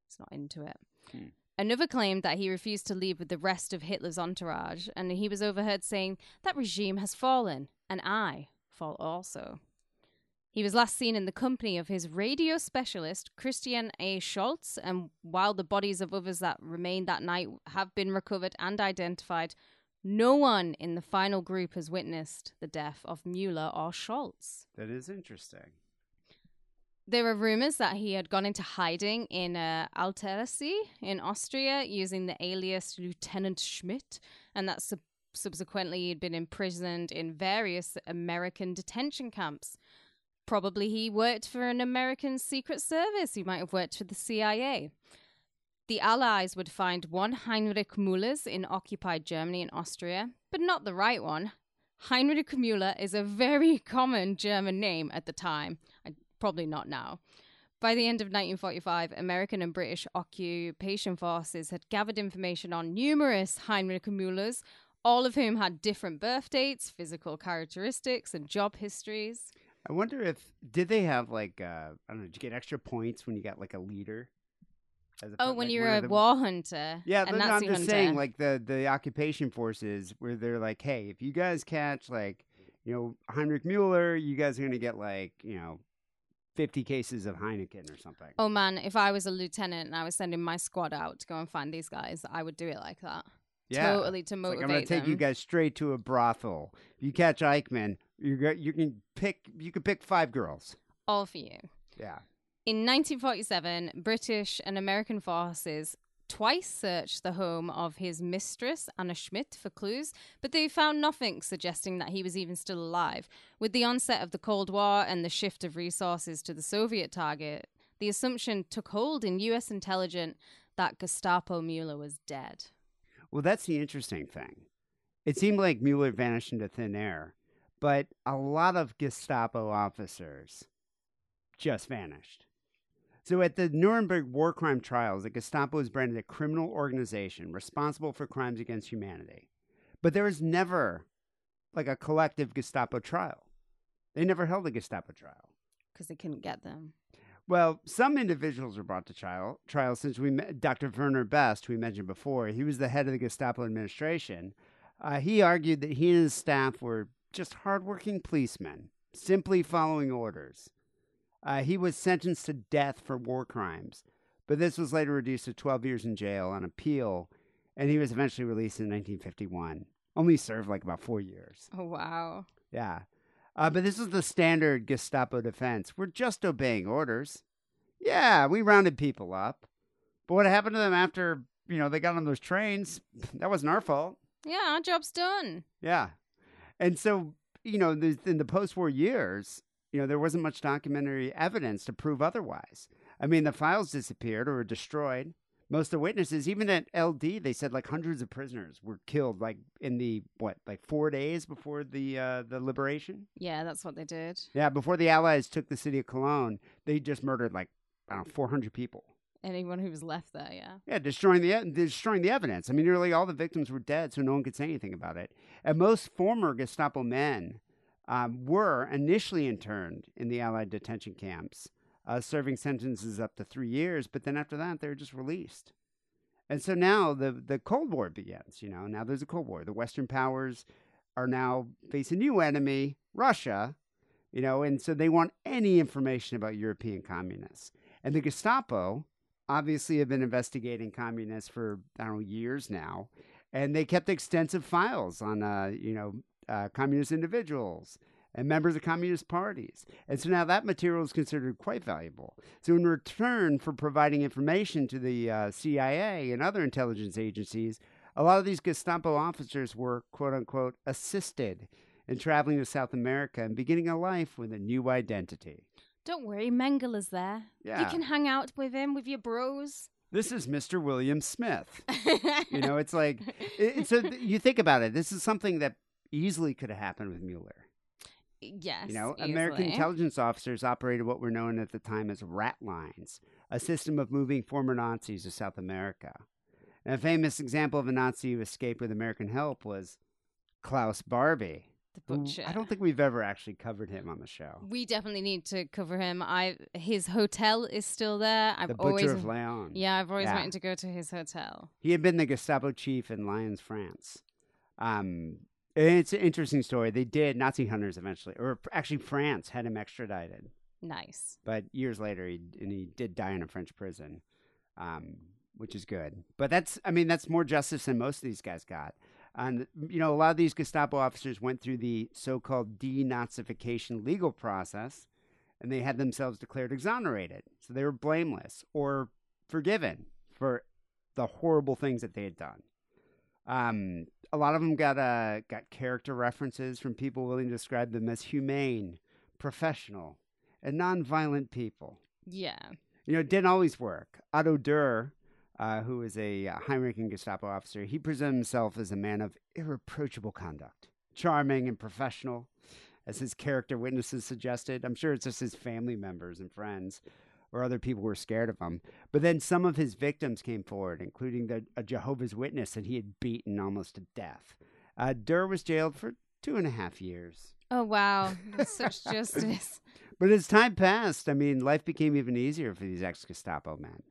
He's not into it. Hmm. Another claimed that he refused to leave with the rest of Hitler's entourage, and he was overheard saying, That regime has fallen, and I fall also. He was last seen in the company of his radio specialist, Christian A. Scholz, and while the bodies of others that remained that night have been recovered and identified, no one in the final group has witnessed the death of Mueller or Scholz. That is interesting. There were rumors that he had gone into hiding in uh, Altersee in Austria using the alias Lieutenant Schmidt, and that sub- subsequently he'd been imprisoned in various American detention camps. Probably he worked for an American Secret Service. He might have worked for the CIA. The Allies would find one Heinrich Müllers in occupied Germany and Austria, but not the right one. Heinrich Müller is a very (laughs) common German name at the time. Probably not now. By the end of 1945, American and British occupation forces had gathered information on numerous Heinrich Müllers, all of whom had different birth dates, physical characteristics, and job histories. I wonder if did they have like uh, I don't know? Did you get extra points when you got like a leader? Oh, when you're a the- war hunter, Yeah, but I'm just hunter. saying, like the the occupation forces, where they're like, hey, if you guys catch like, you know, Heinrich Mueller, you guys are gonna get like, you know, fifty cases of Heineken or something. Oh man, if I was a lieutenant and I was sending my squad out to go and find these guys, I would do it like that. yeah. Totally to motivate like I'm gonna take you guys straight to a brothel. If you catch Eichmann, you you can pick you can pick five girls. All for you. Yeah. In 1947, British and American forces twice searched the home of his mistress, Anna Schmidt, for clues, but they found nothing suggesting that he was even still alive. With the onset of the Cold War and the shift of resources to the Soviet target, the assumption took hold in U.S. intelligence that Gestapo Mueller was dead. Well, that's the interesting thing. It seemed like Mueller vanished into thin air, but a lot of Gestapo officers just vanished. So, at the Nuremberg war crime trials, the Gestapo was branded a criminal organization responsible for crimes against humanity. But there was never like a collective Gestapo trial. They never held a Gestapo trial. Because they couldn't get them. Well, some individuals were brought to trial. Trial since we met Dr. Werner Best, who we mentioned before, he was the head of the Gestapo administration. Uh, he argued that he and his staff were just hardworking policemen, simply following orders. Uh, he was sentenced to death for war crimes, but this was later reduced to 12 years in jail on appeal, and he was eventually released in 1951. Only served like about four years. Oh, wow. Yeah. Uh, but this is the standard Gestapo defense. We're just obeying orders. Yeah, we rounded people up. But what happened to them after, you know, they got on those trains? (laughs) That wasn't our fault. Yeah, our job's done. Yeah. And so you know, in the post-war years, you know, there wasn't much documentary evidence to prove otherwise. I mean, the files disappeared or were destroyed. Most of the witnesses, even at LD, they said like hundreds of prisoners were killed, like in the what, like four days before the uh, the liberation. Yeah, that's what they did. Yeah, before the Allies took the city of Cologne, they just murdered like I don't know, 400 people. Anyone who was left there, yeah. Yeah, destroying the destroying the evidence. I mean, nearly all the victims were dead, so no one could say anything about it. And most former Gestapo men um, were initially interned in the Allied detention camps, uh, serving sentences up to three years. But then after that, they were just released. And so now the the Cold War begins. You know, now there's a Cold War. The Western powers are now face a new enemy, Russia. You know, and so they want any information about European communists. And the Gestapo obviously have been investigating communists for I don't know years now, and they kept extensive files on uh, you know uh, communist individuals and members of communist parties, and so now that material is considered quite valuable. So in return for providing information to the uh, CIA and other intelligence agencies, a lot of these Gestapo officers were quote unquote assisted in traveling to South America and beginning a life with a new identity. Don't worry, Mengele's there. Yeah. You can hang out with him, with your bros. This is Mr. William Smith. (laughs) You know, it's like it, so. th- You think about it. This is something that easily could have happened with Mueller. yes. You know, American intelligence officers operated what were known at the time as rat lines, a system of moving former Nazis to South America. And a famous example of a Nazi who escaped with American help was Klaus Barbie. The who butcher. I don't think we've ever actually covered him on the show. We definitely need to cover him. I his hotel is still there. I've the Butcher always of Lyon. yeah, I've always Yeah. wanted to go to his hotel. He had been the Gestapo chief in Lyons, France. Um, it's an interesting story. They did Nazi hunters eventually, or actually France had him extradited, Nice. but years later, he and he did die in a French prison, um, which is good. But that's, I mean, that's more justice than most of these guys got. And you know, a lot of these Gestapo officers went through the so-called denazification legal process, and they had themselves declared exonerated, so they were blameless or forgiven for the horrible things that they had done. Um, a lot of them got uh, got character references from people willing to describe them as humane, professional, and nonviolent people. Yeah. You know, it didn't always work. Otto Durr, uh, who was a uh, high-ranking Gestapo officer, he presented himself as a man of irreproachable conduct, charming and professional, as his character witnesses suggested. I'm sure it's just his family members and friends or other people were scared of him. But then some of his victims came forward, including the, a Jehovah's Witness that he had beaten almost to death. Uh, Durr was jailed for two and a half years. Oh wow, (laughs) such justice. But as time passed, I mean, life became even easier for these ex Gestapo men.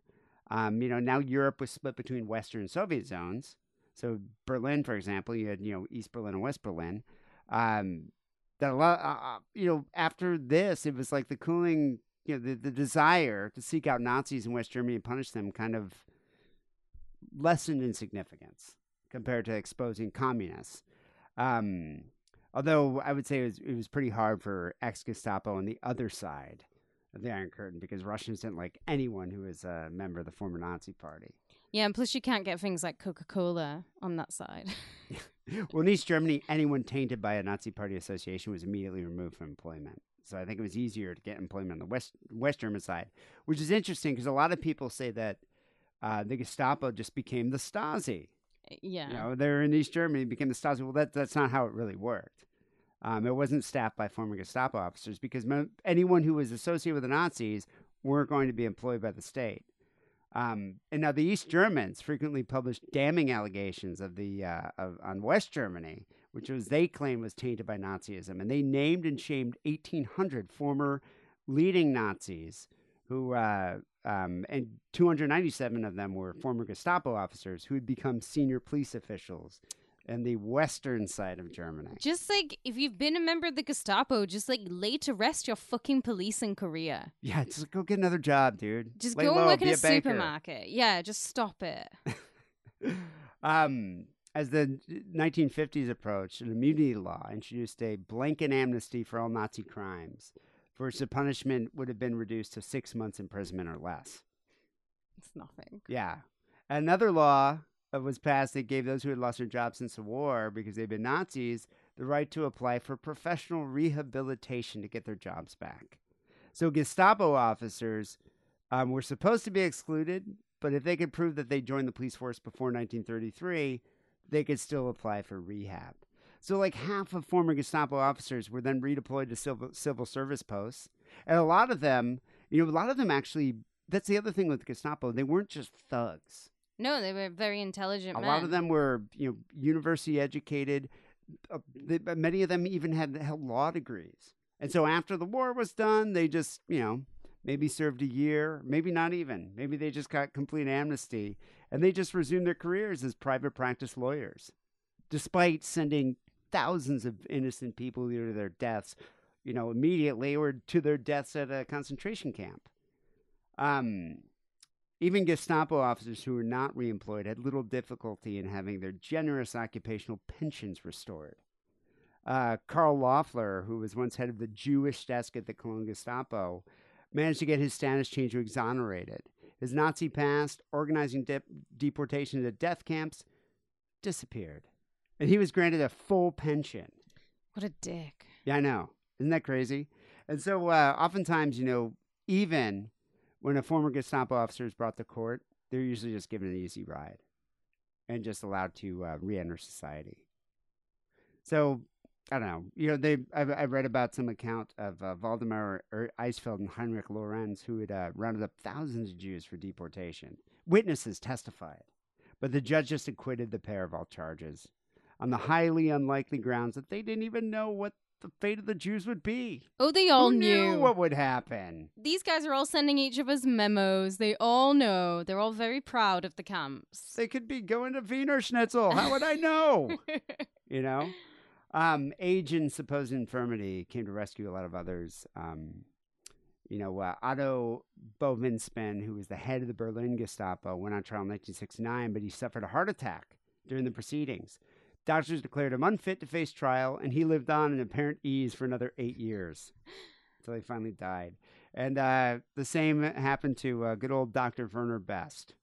Um, you know, now Europe was split between Western and Soviet zones. So Berlin, for example, you had you know East Berlin and West Berlin. Um, that a lot, uh, uh, you know, after this, it was like the cooling, you know, the, the desire to seek out Nazis in West Germany and punish them kind of lessened in significance compared to exposing communists. Um, although I would say it was, it was pretty hard for ex Gestapo on the other side of the Iron Curtain because Russians didn't like anyone who was a member of the former Nazi Party. Yeah, and plus you can't get things like Coca Cola on that side. (laughs) Well, in East Germany, anyone tainted by a Nazi Party association was immediately removed from employment. So I think it was easier to get employment on the West West German side, which is interesting because a lot of people say that uh, the Gestapo just became the Stasi. yeah. You know, they're in East Germany, became the Stasi. Well, that, that's not how it really worked. Um, it wasn't staffed by former Gestapo officers because mo- anyone who was associated with the Nazis weren't going to be employed by the state. Um, and now the East Germans frequently published damning allegations of the uh, of, on West Germany, which was they claimed was tainted by Nazism, and they named and shamed 1,800 former leading Nazis who uh, um, and 297 of them were former Gestapo officers who had become senior police officials in the western side of Germany. Just like if you've been a member of the Gestapo, just like lay to rest your fucking policing career. Yeah, just go get another job, dude. Just Lay go and work in a, banker. supermarket. Yeah, just stop it. (laughs) um, as the 1950s approached, an immunity law introduced a blanket amnesty for all Nazi crimes, for which the punishment would have been reduced to six months imprisonment or less. It's nothing. Yeah. Another law was passed that gave those who had lost their jobs since the war because they'd been Nazis the right to apply for professional rehabilitation to get their jobs back. So Gestapo officers um, were supposed to be excluded, but if they could prove that they joined the police force before 1933, they could still apply for rehab. So, like half of former Gestapo officers were then redeployed to civil, civil service posts. And a lot of them, you know, a lot of them actually, that's the other thing with Gestapo, they weren't just thugs. No, they were very intelligent A men. lot of them were, you know, university educated. Uh, they, many of them even had held law degrees. And so after the war was done, they just, you know, maybe served a year, maybe not even. Maybe they just got complete amnesty and they just resumed their careers as private practice lawyers, despite sending thousands of innocent people either to their deaths, you know, immediately or to their deaths at a concentration camp. Um, even Gestapo officers who were not reemployed had little difficulty in having their generous occupational pensions restored. Uh, Karl Loeffler, who was once head of the Jewish desk at the Cologne Gestapo, managed to get his status changed to exonerated. His Nazi past, organizing de- deportation to death camps, disappeared. And he was granted a full pension. What a dick. Yeah, I know. Isn't that crazy? And so, uh, oftentimes, you know, even when a former Gestapo officer is brought to court, they're usually just given an easy ride and just allowed to uh, re-enter society. So, I don't know. You know, they I've, I've read about some account of uh, Waldemar er- Eisfeld and Heinrich Lorenz, who had uh, rounded up thousands of Jews for deportation. Witnesses testified, but the judge just acquitted the pair of all charges on the highly unlikely grounds that they didn't even know what the fate of the Jews would be. Oh, they all knew. knew what would happen. These guys are all sending each of us memos. They all know. They're all very proud of the camps. They could be going to Wiener Schnitzel. How would I know? (laughs) you know? Um, age and supposed infirmity came to rescue a lot of others. Um, you know, uh, Otto Bovensiepen, who was the head of the Berlin Gestapo, went on trial in 1969, but he suffered a heart attack during the proceedings. Doctors declared him unfit to face trial, and he lived on in apparent ease for another eight years until he finally died. And uh, the same happened to uh, good old Dr. Werner Best,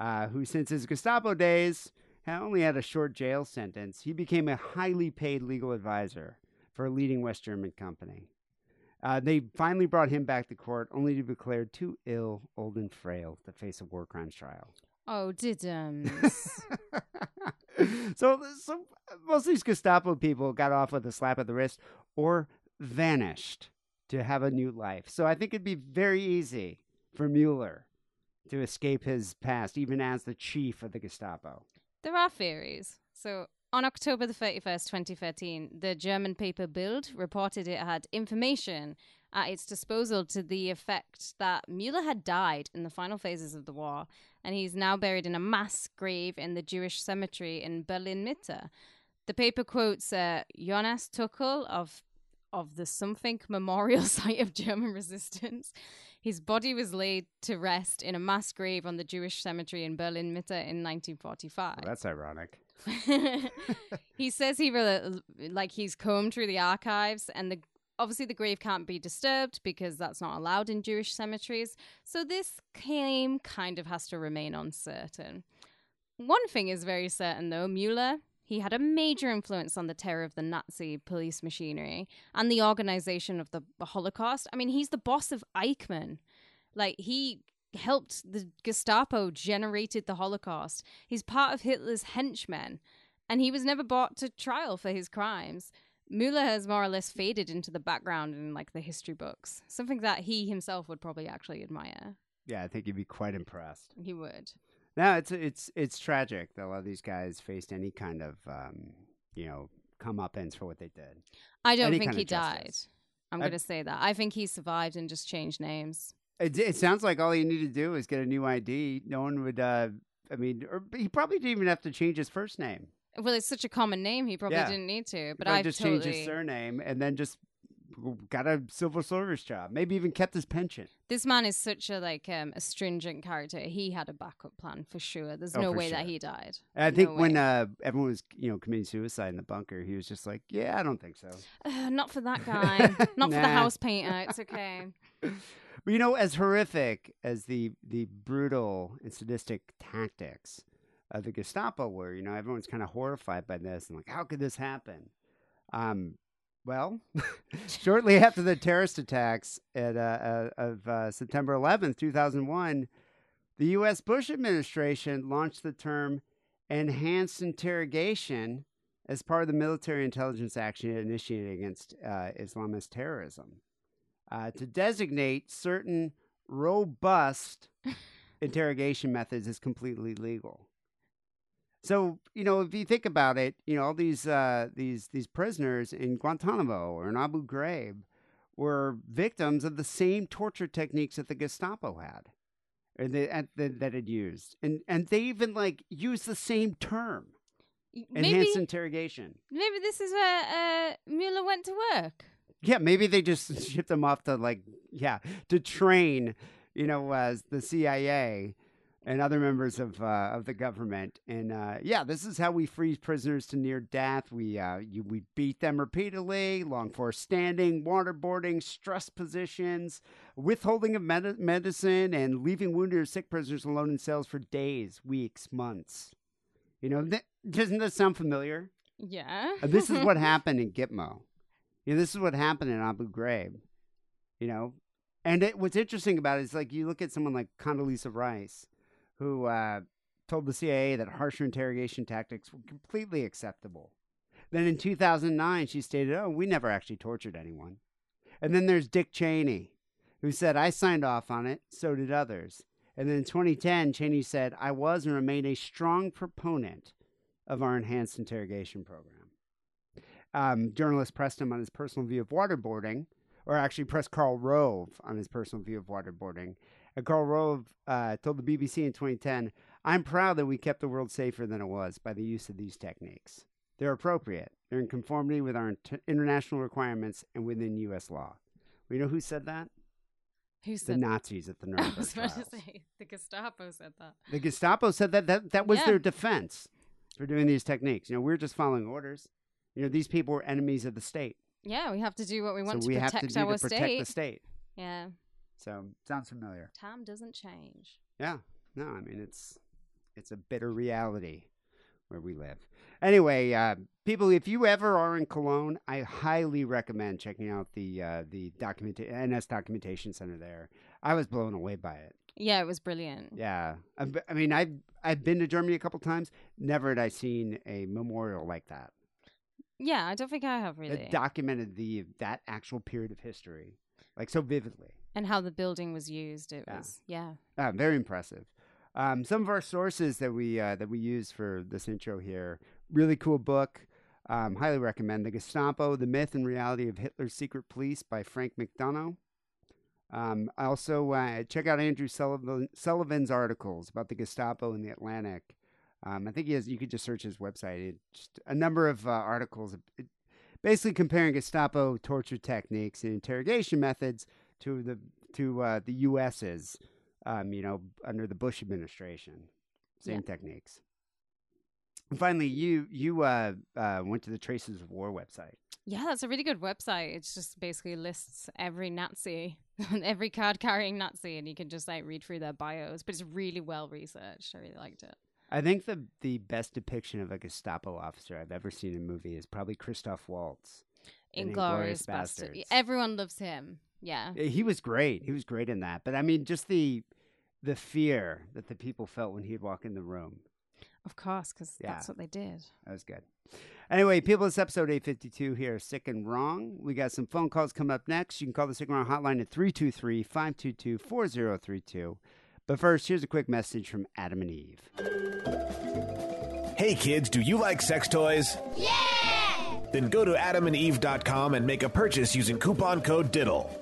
uh, who, since his Gestapo days, had only had a short jail sentence. He became a highly paid legal advisor for a leading West German company. Uh, they finally brought him back to court, only to be declared too ill, old, and frail to face a war crimes trial. oh, didn't. (laughs) so, so most of these Gestapo people got off with a slap of the wrist or vanished to have a new life. So I think it'd be very easy for Mueller to escape his past, even as the chief of the Gestapo. There are theories. So, on October the 31st, 2013, the German paper Bild reported it had information at its disposal to the effect that Mueller had died in the final phases of the war, and he's now buried in a mass grave in the Jewish cemetery in Berlin Mitte. The paper quotes uh, Jonas Tuchel of of the something memorial (laughs) site of German resistance. His body was laid to rest in a mass grave on the Jewish cemetery in Berlin Mitte in 1945 Well, that's ironic. (laughs) he says he really like he's combed through the archives and the obviously the grave can't be disturbed because that's not allowed in Jewish cemeteries. So this claim kind of has to remain uncertain. One thing is very certain though, Mueller he had a major influence on the terror of the Nazi police machinery and the organization of the Holocaust. I mean, he's the boss of Eichmann. Like he helped the Gestapo generated the Holocaust. He's part of Hitler's henchmen, and he was never brought to trial for his crimes. Mueller has more or less faded into the background in like the history books, something that he himself would probably actually admire. Yeah, I think you'd be quite impressed. He would. No, it's it's it's tragic that a lot of these guys faced any kind of um, you know comeuppance for what they did. I don't Any think he died. I'm I- going to say that. I think he survived and just changed names. It, it sounds like all you need to do is get a new ID. No one would. Uh, I mean, or he probably didn't even have to change his first name. Well, it's such a common name, he probably Yeah. didn't need to. But I've just totally... changed his surname and then just got a civil service job. Maybe even kept his pension. This man is such a like um, a stringent character. He had a backup plan for sure. There's Oh, no way that he died. I No think when uh, everyone was you know committing suicide in the bunker, he was just like, "Yeah, I don't think so." Uh, (sighs) not for that (laughs) guy. not for the house painter. It's okay. But (laughs) you know, as horrific as the the brutal and sadistic tactics of the Gestapo were, you know, everyone's kind of horrified by this and like, how could this happen? Um, well, (laughs) (laughs) shortly after the terrorist attacks at, uh, uh, of uh, September 11, 2001, the U.S. Bush administration launched the term enhanced interrogation as part of the military intelligence action initiated against uh, Islamist terrorism uh, to designate certain robust (laughs) interrogation methods as completely legal. So you know, if you think about it, you know all these uh, these these prisoners in Guantanamo or in Abu Ghraib were victims of the same torture techniques that the Gestapo had, or the, at the, that had used, and and they even like used the same term, Maybe enhanced interrogation. maybe this is where uh, Mueller went to work. Yeah, maybe they just (laughs) shipped them off to like yeah to train, you know, as the CIA and other members of uh, of the government. And uh, yeah, this is how we freeze prisoners to near death. We uh, you, we beat them repeatedly, long force standing, waterboarding, stress positions, withholding of med- medicine, and leaving wounded or sick prisoners alone in cells for days, weeks, months. You know, th- doesn't that sound familiar? Yeah. Uh, this is what (laughs) happened in Gitmo. You know, this is what happened in Abu Ghraib. You know, and it, what's interesting about it is like you look at someone like Condoleezza Rice, who uh, told the CIA that harsher interrogation tactics were completely acceptable. Then in 2009, she stated, "Oh, we never actually tortured anyone." And then there's Dick Cheney, who said, "I signed off on it. So did others." And then in 2010, Cheney said, "I was and remain a strong proponent of our enhanced interrogation program." um, journalists pressed him on his personal view of waterboarding, or actually pressed Karl Rove on his personal view of waterboarding. And Karl Rove uh, told the BBC in 2010, I'm proud that we kept the world safer than it was by the use of these techniques. They're appropriate, they're in conformity with our inter- international requirements and within U.S. law. We know who said that? Who said The? Nazis at the (laughs) I Nuremberg was about trials. to say the Gestapo said that. The Gestapo said that that, that was Yeah. their defense for doing these techniques. You know, we're just following orders. You know, these people were enemies of the state. Yeah, we have to do what we want so to protect to do our to protect state. the state. Yeah, So sounds familiar. time doesn't change. Yeah. No, I mean it's it's a bitter reality where we live. Anyway, uh, people, if you ever are in Cologne, I highly recommend checking out the uh, the document NS Documentation Center there. I was blown away by it. Yeah, it was brilliant. Yeah, I, I mean, I've I've been to Germany a couple times. Never had I seen a memorial like that Yeah, I don't think I have really. that documented the that actual period of history like so vividly. And how the building was used. It Yeah. was yeah. Ah, very impressive. Um, some of our sources that we uh, that we use for this intro here, really cool book. Um, highly recommend the Gestapo: The Myth and Reality of Hitler's Secret Police by Frank McDonough. Um, also, uh, check out Andrew Sullivan, Sullivan's articles about the Gestapo in the Atlantic. Um, I think he has. You could just search his website. It, just a number of uh, articles, it, basically comparing Gestapo torture techniques and interrogation methods to the to uh, the U.S.'s um, you know, under the Bush administration. Same techniques. And finally, you you uh, uh, went to the Traces of War website. Yeah, that's a really good website. It just basically lists every Nazi, (laughs) every card carrying Nazi, and you can just like read through their bios. But it's really well researched. I really liked it. I think the the best depiction of a Gestapo officer I've ever seen in a movie is probably Christoph Waltz. in Inglorious Bastard. Everyone loves him. Yeah. Uh, He was great. He was great in that. But I mean, just the the fear that the people felt when he'd walk in the room. Of course, because Yeah. that's what they did. That was good. Anyway, people, it's episode 852 here, Sick and Wrong. We got some phone calls coming up next. You can call the Sick and Wrong hotline at 323 522 4032. But first, here's a quick message from Adam and Eve. Hey kids, do you like sex toys? Yeah! Then go to adamandeve.com and make a purchase using coupon code DIDDLE.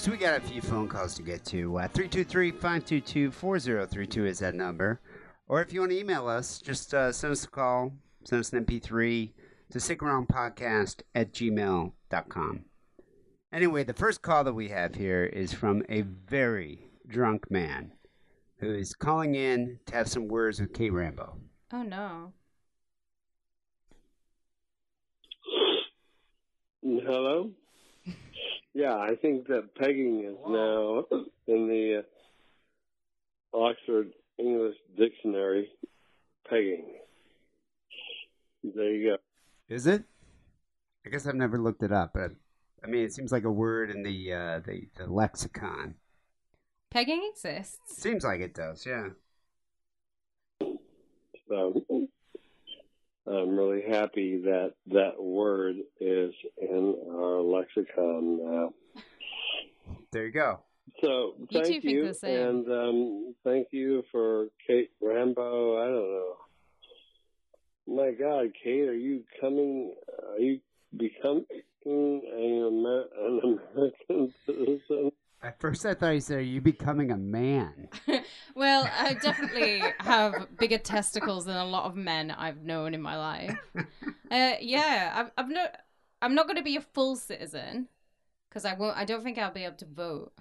So we got a few phone calls to get to. Uh, 323-522-4032 is that number. Or if you want to email us, just uh, send us a call, send us an MP3 to sickandwrongpodcast at gmail.com. Anyway, the first call that we have here is from a very drunk man who is calling in to have some words with Kate Rambo. Oh no. Hello? Yeah, I think that pegging is now in the uh, Oxford English Dictionary. Pegging. There you go. Is it? I guess I've never looked it up, but I mean, it seems like a word in the uh, the, the lexicon. Pegging exists. Seems like it does, yeah. So I'm really happy that that word is in our lexicon now. There you go. So You thank think you, the same. and um, thank you for Kate Rambo. I don't know. My God, Kate, are you coming? Are you becoming an, Amer- an American (laughs) citizen? At first, I thought you said, "Are you becoming a man?" (laughs) Well, I definitely have bigger testicles than a lot of men I've known in my life. (laughs) Uh, yeah, I've, I've no, I'm not going to be a full citizen because I won't. I don't think I'll be able to vote.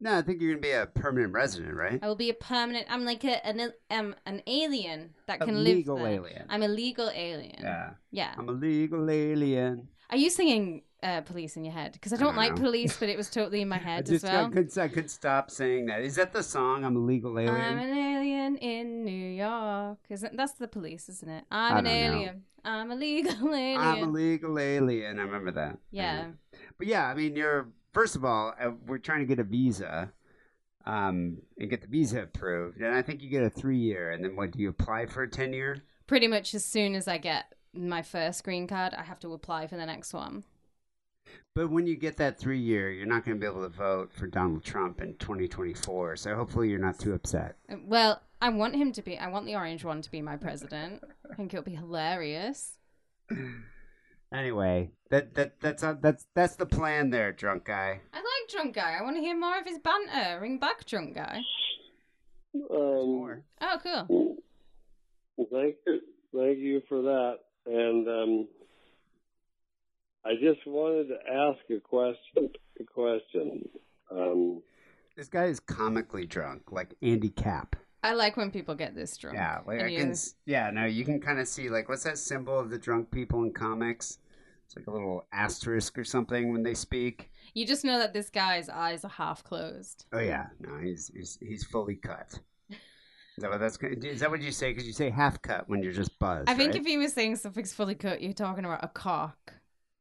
No, I think you're gonna be a permanent resident, right? I will be a permanent. I'm like a, an um, an alien that A can live legal there. alien. I'm a legal alien. Yeah. Yeah. I'm a legal alien. Are you singing uh, "Police" in your head? Because I I don't don't like know. "Police," but it was totally in my (laughs) I head just as well. I couldn't, I couldn't stop saying that. Is that the song? I'm a legal alien. I'm an alien in New York. Isn't that's the police, isn't it? I'm I an don't know. alien. I'm a legal alien. (laughs) I'm a legal alien. I remember that. yeah. But yeah, I mean, you're first of all, uh, we're trying to get a visa, um, and get the visa approved, and I think you get a three year, and then what? Do you apply for a ten year? Pretty much as soon as I get my first green card, I have to apply for the next one. But when you get that three year, you're not going to be able to vote for Donald Trump in 2024. So hopefully, you're not too upset. Well, I want him to be. I want the orange one to be my president. I think it'll be hilarious. Anyway, that that that's uh, that's that's the plan there, drunk guy. I like drunk guy. I want to hear more of his banter. Ring back, drunk guy. Um, Oh, cool. Thank you, thank you for that. And um, I just wanted to ask a question. A question. Um, This guy is comically drunk, like Andy Capp. I like when people get this drunk. Yeah, like I can. Yeah, no, you can kind of see like what's that symbol of the drunk people in comics? It's like a little asterisk or something when they speak. You just know that this guy's eyes are half closed. Oh yeah, no, he's he's he's fully cut. Is that what that's? Is that what you say? Because you say half cut when you're just buzzed. I think right? if he was saying something's fully cut, you're talking about a cock.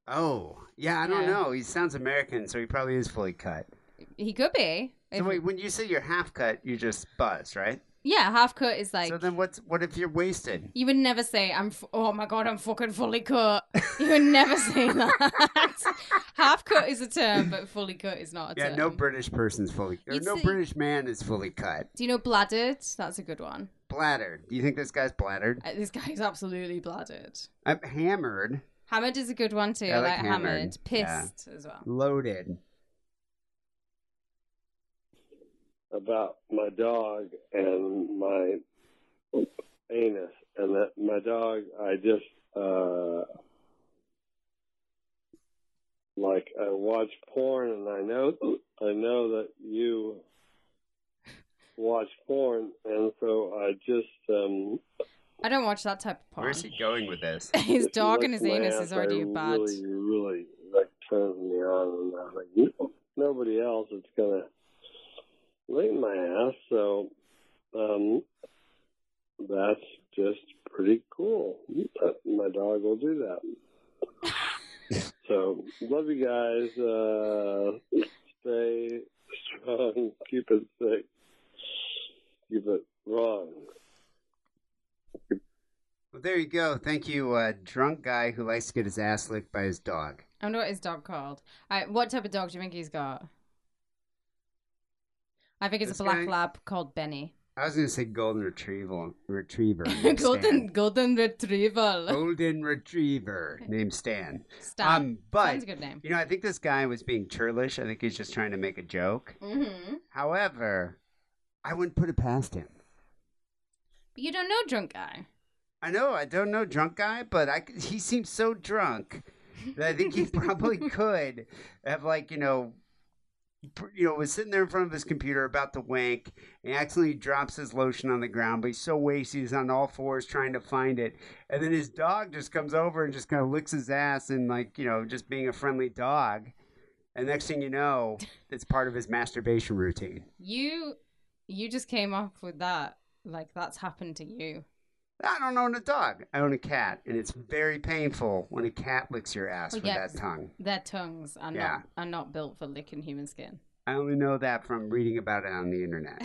Oh yeah, I don't Yeah. know. He sounds American, so he probably is fully cut. He could be. So If- wait, when you say you're half cut, you're just buzzed, right? yeah, half cut is like so then what's what if you're wasted? you would never say I'm. F- oh my god, I'm fucking fully cut. (laughs) You would never say that. (laughs) half cut is a term, but fully cut is not a term. Yeah, term. no British person's fully. Or You'd no say- British man is fully cut. Do you know bladdered? That's a good one. Bladdered. Do you think this guy's bladdered? Uh, This guy's absolutely bladdered. I'm hammered, Hammered is a good one too. Yeah, I I like like hammered. hammered. Yeah. Pissed as well. loaded. about my dog and my anus, and that my dog, I just uh, like I watch porn, and I know I know that you watch porn, and so I just um, I don't watch that type of porn. Where's he going with this? (laughs) his if dog lick and his anus ass, is already I a bad. Really, really like turns me on, and I was like, "No- nobody else is gonna lick my ass, so um, that's just pretty cool. My dog will do that. (laughs) so love you guys. Uh, (laughs) stay strong. Keep it safe. Keep it wrong. Well, there you go. Thank you, uh, drunk guy who likes to get his ass licked by his dog. I wonder what his dog called. Right, what type of dog do you think he's got? I think it's This a black guy? lab called Benny. I was gonna say golden retrieval retriever. (laughs) golden golden retriever. golden retriever named Stan. Stan. Um, but Sounds a good name. you know, I think this guy was being churlish. I think he's just trying to make a joke. Mm-hmm. However, I wouldn't put it past him. But you don't know drunk guy. I know I don't know drunk guy, but I he seems so drunk that I think he (laughs) probably could have, like, you know, you know, was sitting there in front of his computer about to wank, and accidentally drops his lotion on the ground, but he's so wasted he's on all fours trying to find it, and then his dog just comes over and just kind of licks his ass and like, you know, just being a friendly dog, and next thing you know, it's part of his masturbation routine. You you just came up with that. Like that's happened to you. I don't own a dog. I own a cat, and it's very painful when a cat licks your ass Well, with that tongue. Their tongues are Yeah. not are not built for licking human skin. I only know that from reading about it on the internet.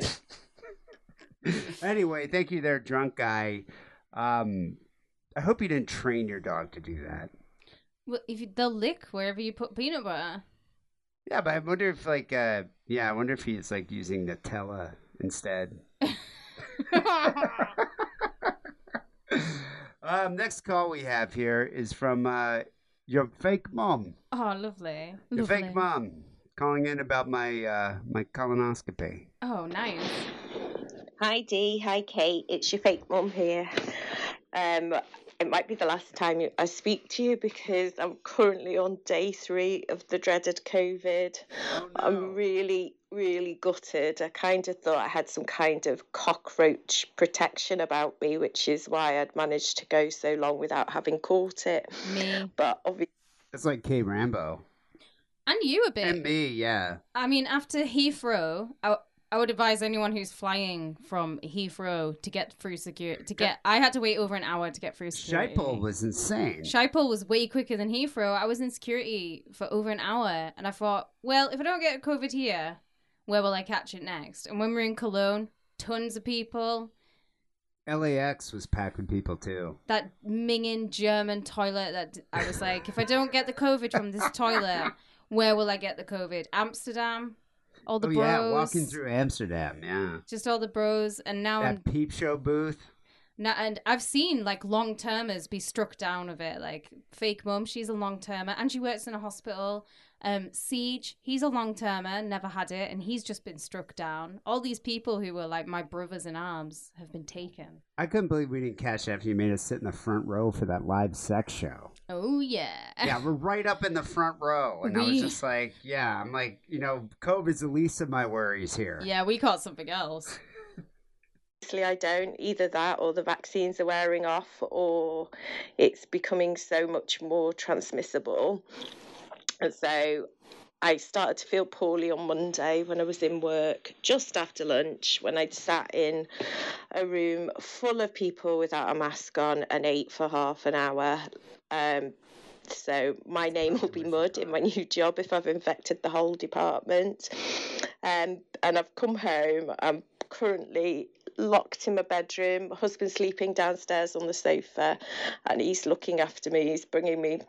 (laughs) anyway, thank you there, drunk guy. Um, I hope you didn't train your dog to do that. Well, if you, they'll lick wherever you put peanut butter. Yeah, but I wonder if like uh yeah, I wonder if he's like using Nutella instead. (laughs) um, next call we have here is from uh your fake mom. Oh, lovely. Your lovely. fake mom calling in about my uh my colonoscopy. Oh, nice. Hi Dee, hi Kate. It's your fake mom here. Um, it might be the last time I speak to you because I'm currently on day three of the dreaded COVID. Oh, I'm really, really gutted. I kind of thought I had some kind of cockroach protection about me, which is why I'd managed to go so long without having caught it. Me But obviously, It's like K Rambo. and you a bit. And me, yeah. I mean, after Heathrow, I, I would advise anyone who's flying from Heathrow to get through security. To get, I had to wait over an hour to get through security. Schiphol was insane. Schiphol was way quicker than Heathrow. I was in security for over an hour, and I thought, well, if I don't get COVID here, where will I catch it next? And when we we're in Cologne, tons of people. LAX was packed with people too. That minging German toilet. That I was like, if I don't get the COVID from this (laughs) toilet, where will I get the COVID? Amsterdam, all the oh bros. yeah, walking through Amsterdam, yeah. just all the bros, and now I'm peep show booth. No, and I've seen like long termers be struck down of it. Like fake mum, she's a long termer, and she works in a hospital. Um, Siege, he's a long termer, never had it, and he's just been struck down. All these people who were like my brothers in arms have been taken. I couldn't believe we didn't catch that after you made us sit in the front row for that live sex show. Oh yeah, Yeah, we're (laughs) right up in the front row. And I was just like, yeah, I'm like, you know, COVID's the least of my worries here. yeah. We caught something else. (laughs) Obviously I don't. Either that or the vaccines are wearing off or it's becoming so much more transmissible. And so I started to feel poorly on Monday when I was in work just after lunch when I'd sat in a room full of people without a mask on and ate for half an hour. Um, so my name will be mud in my new job if I've infected the whole department. Um, and I've come home. I'm currently locked in my bedroom. My husband's sleeping downstairs on the sofa, and he's looking after me. He's bringing me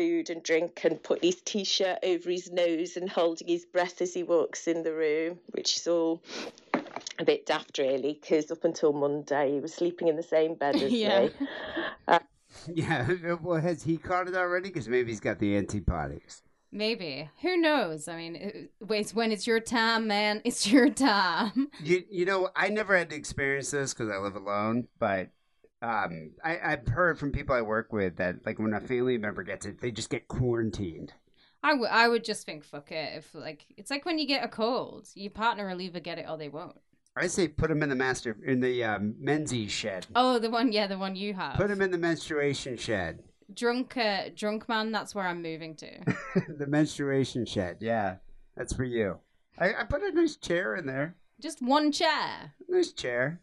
food and drink and putting his t-shirt over his nose and holding his breath as he walks in the room, which is all a bit daft really because up until Monday he was sleeping in the same bed as (laughs) Yeah. me. (laughs) Uh, Yeah, well, has he caught it already? Because maybe he's got the antibodies. Maybe who knows? I mean, it, wait, when it's your time, man, it's your time. You, you know, I never had to experience this because I live alone, but um, I, I've heard from people I work with that, like, when a family member gets it, they just get quarantined. I would I would just think fuck it if like it's like when you get a cold, your partner will either get it or they won't. I say put them in the master in the um, menses shed. Oh, the one, yeah, the one you have. Put them in the menstruation shed. drunk, uh, drunk man. That's where I'm moving to. (laughs) the menstruation shed. Yeah, that's for you. I, I put a nice chair in there. Just one chair. Nice chair.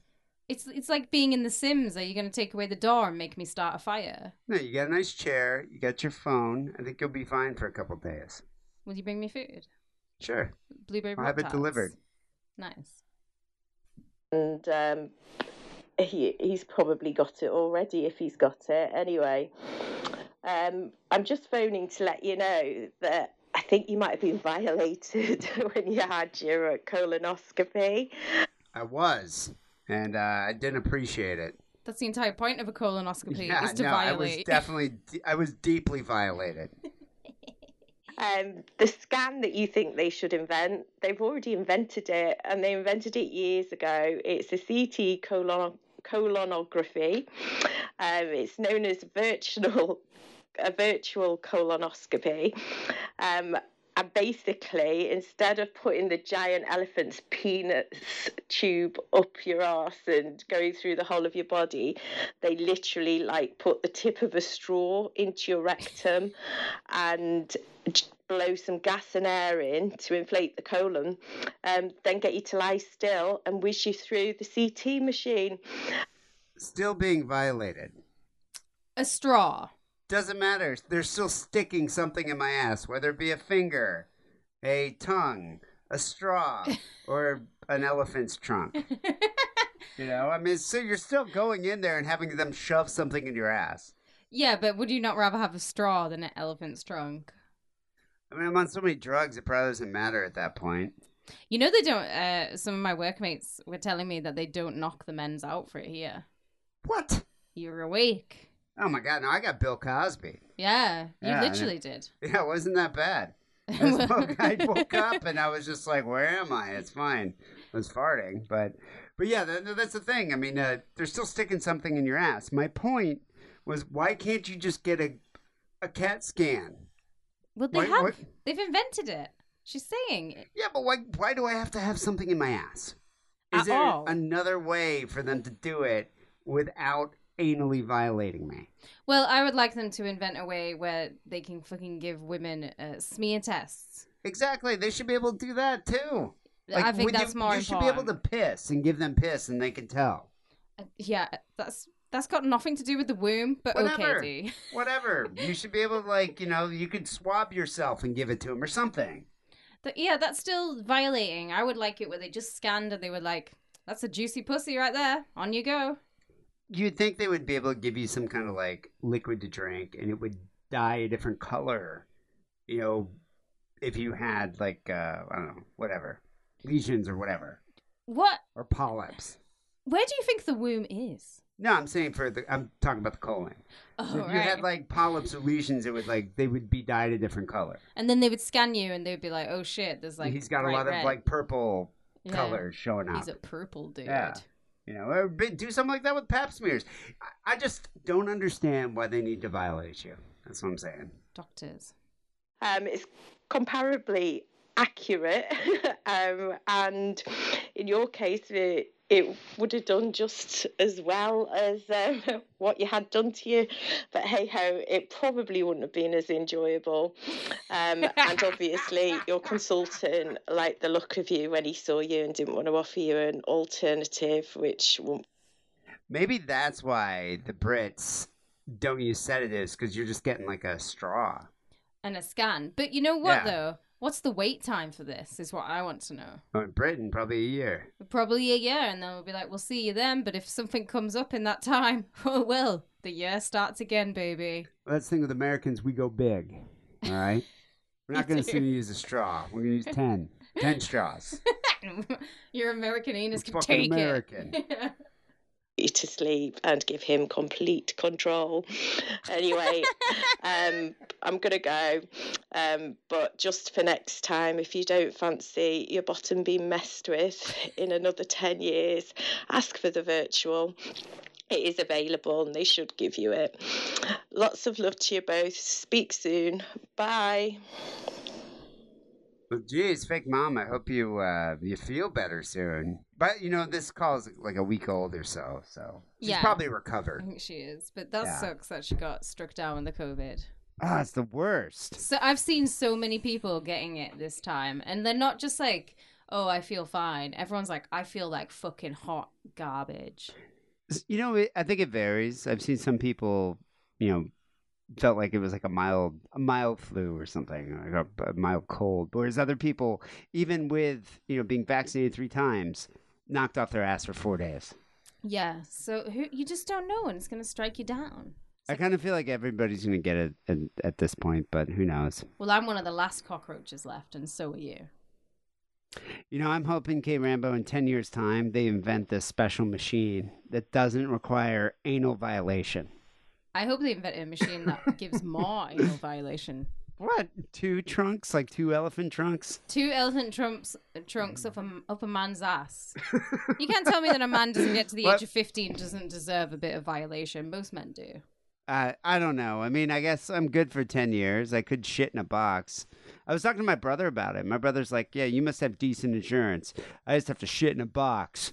It's it's like being in The Sims. Are you going to take away the door and make me start a fire? No, you got a nice chair. You got your phone. I think you'll be fine for a couple days. Will you bring me food? Sure. Blueberry. I'll have it Pop-Tarts. delivered. Nice. and um, he he's probably got it already if he's got it. Anyway, um, I'm just phoning to let you know that I think you might have been violated (laughs) when you had your uh, colonoscopy. I was, and uh, I didn't appreciate it. That's the entire point of a colonoscopy (laughs) Yeah, is to no, I was definitely, I was deeply violated. (laughs) Um, the scan that you think they should invent, they've already invented it, and they invented it years ago. It's a CT colon colonography. Um, it's known as virtual a virtual colonoscopy. Um, and basically, instead of putting the giant elephant's penis tube up your arse and going through the whole of your body, they literally like put the tip of a straw into your rectum and blow some gas and air in to inflate the colon, um, then get you to lie still and whiz you through the CT machine. Still being violated. A straw. Doesn't matter. They're still sticking something in my ass, whether it be a finger, a tongue, a straw, (laughs) or an elephant's trunk. you know, I mean, so you're still going in there and having them shove something in your ass. Yeah, but would you not rather have a straw than an elephant's trunk? I mean, I'm on so many drugs, it probably doesn't matter at that point. You know they don't. Uh, some of my workmates were telling me that they don't knock the men's out for it here. What? You're awake. Oh my god, no, I got Bill Cosby. Yeah, you Yeah, literally did. (laughs) Yeah, it wasn't that bad. (laughs) I, woke up and I was just like, "Where am I?" It's fine. I was farting, but but yeah, that, that's the thing. I mean, uh, they're still sticking something in your ass. My point was, why can't you just get a a CAT scan? Well, they Why- have. They've invented it. She's saying. Yeah, but why why do I have to have something in my ass? Is At there all. another way for them to do it without anally violating me? Well, I would like them to invent a way where they can fucking give women uh, smear tests. Exactly. They should be able to do that too. I think that's you, more You should be able to piss and give them piss, and they can tell. Uh, Yeah, that's that's got nothing to do with the womb, but Whatever. okay, (laughs) D. Whatever. you should be able to, like, you know, you could swab yourself and give it to them or something. Th- yeah, that's still violating. I would like it where they just scanned and they were like, "That's a juicy pussy right there. On you go." You'd think they would be able to give you some kind of like liquid to drink, and it would dye a different color. You know, if you had like uh, I don't know, whatever lesions or whatever, What? or polyps. Where do you think the womb is? No, I'm saying for the. I'm talking about the colon. Oh, if you had like polyps or lesions, it would like they would be dyed a different color. And then they would scan you and they'd be like, "Oh shit, there's like He's got a lot red." of like purple Yeah. colors showing up. He's a purple dude. Yeah. You know, or be- do something like that with pap smears. I, I just don't understand why they need to violate you. That's what I'm saying. Doctors. Um, it's comparably accurate, (laughs) um, and in your case, it, it would have done just as well as um, (laughs) what you had done to you. But hey ho, it probably wouldn't have been as enjoyable. Um, and obviously, your consultant liked the look of you when he saw you and didn't want to offer you an alternative, which Maybe that's why the Brits don't use sedatives because you're just getting like a straw. And a scan. But you know what Yeah. though? What's the wait time for this? Is what I want to know. Oh, in Britain, probably a year. Probably a year, and then we'll be like, "We'll see you then." But if something comes up in that time, (laughs) oh well, the year starts again, baby. Let's think with Americans, we go big. All right? (laughs) We're not going to use a straw. We're going to use 10. 10 (laughs) straws. Your American anus It's can take American. it. To sleep and give him complete control. Anyway, (laughs) um, I'm going to go. Um, but just for next time, if you don't fancy your bottom being messed with in another 10 years, ask for the virtual. It is available and they should give you it. Lots of love to you both. Speak soon. Bye. Well, geez, fake mom. I hope you uh, you feel better soon. But you know, this call's like a week old or so, so she's Yeah. probably I recovered. think she is, but that Yeah. sucks that she got struck down with the COVID. Ah, it's the worst. So I've seen so many people getting it this time, and they're not just like, "Oh, I feel fine." Everyone's like, "I feel like fucking hot garbage." You know, I think it varies. I've seen some people, you know, felt like it was like a mild, a mild flu or something, like a, a mild cold. Whereas other people, even with you know being vaccinated three times, knocked off their ass for four days. Yeah, so who you just don't know, and it's gonna strike you down. I kind of feel like everybody's gonna get it at, at this point, but who knows? Well, I'm one of the last cockroaches left, and so are you. You know, I'm hoping K Rambo in ten years' time they invent this special machine that doesn't require anal violation. I hope they invent a machine that (laughs) gives more anal violation. What? Two trunks, like two elephant trunks? Two elephant trunks trunks up a up a man's ass. (laughs) You can't tell me that a man doesn't get to the What? age of fifteen doesn't deserve a bit of violation. Most men do. Uh, I don't know. I mean, I guess I'm good for 10 years. I could shit in a box. I was talking to my brother about it. My brother's like, Yeah, you must have decent insurance. I just have to shit in a box.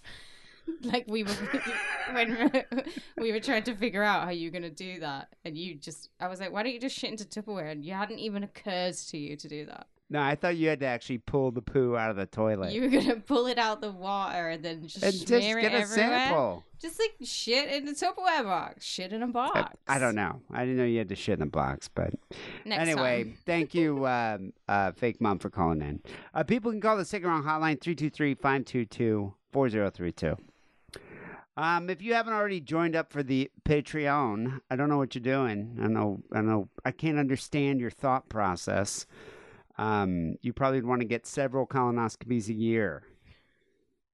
(laughs) like we were (laughs) when (laughs) we were trying to figure out how you were going to do that and you just i was like why don't you just shit into tupperware and you hadn't even occurred to you to do that No, I thought you had to actually pull the poo out of the toilet. you were going to pull it out the water and then just and just smear get it a everywhere sample. just like shit in the tupperware box shit in a box I, I don't know. I didn't know you had to shit in a box, but Next anyway, time. thank you, um, uh, fake mom, for calling in. Uh, people can call the and hotline 323-522-4032. Um, if you haven't already joined up for the Patreon, I don't know what you're doing. I know, I know, I can't understand your thought process. Um, you probably want to get several colonoscopies a year.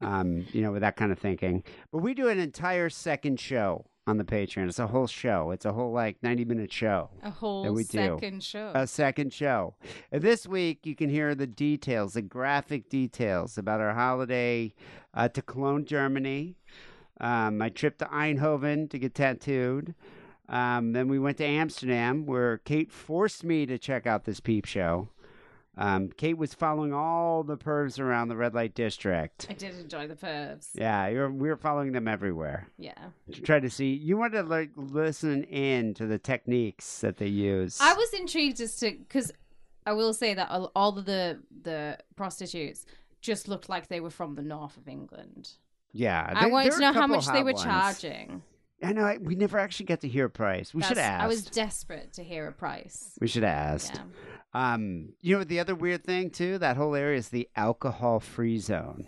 Um, you know, with that kind of thinking. But we do an entire second show on the Patreon. It's a whole show. It's a whole like 90 minute show. a whole that we do. second show A second show. And this week, you can hear the details, the graphic details about our holiday uh, to Cologne, Germany. Um, my trip to Eindhoven to get tattooed. Um, then we went to Amsterdam, where Kate forced me to check out this peep show. Um, Kate was following all the pervs around the red light district. i did enjoy the pervs Yeah, you're, we were following them everywhere yeah to try to see. You wanted to like listen in to the techniques that they use. I was intrigued as to because I will say that all all of the the prostitutes just looked like they were from the north of England. Yeah, I wanted to know how much they were ones. charging. I know I, we never actually got to hear a price. We should ask. I was desperate to hear a price. we should have asked. Yeah. Um, you know the other weird thing too? That whole area is the alcohol-free zone.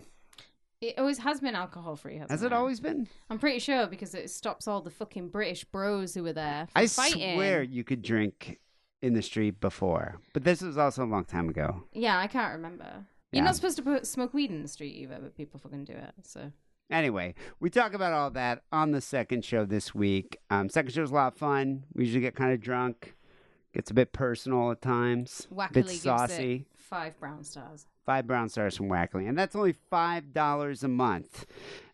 It always has been alcohol free, Has it always been? I'm pretty sure because it stops all the fucking British bros who were there. I fighting. swear you could drink in the street before, but this was also a long time ago. Yeah, I can't remember. Yeah. You're not supposed to put, smoke weed in the street either, but people fucking do it. So Anyway, we talk about all that on the second show this week. Um, second is a lot of fun. We usually get kind of drunk, gets a bit personal at times, Wackily bit saucy. it five brown stars. Five brown stars from Wackley. And that's only $5 a month.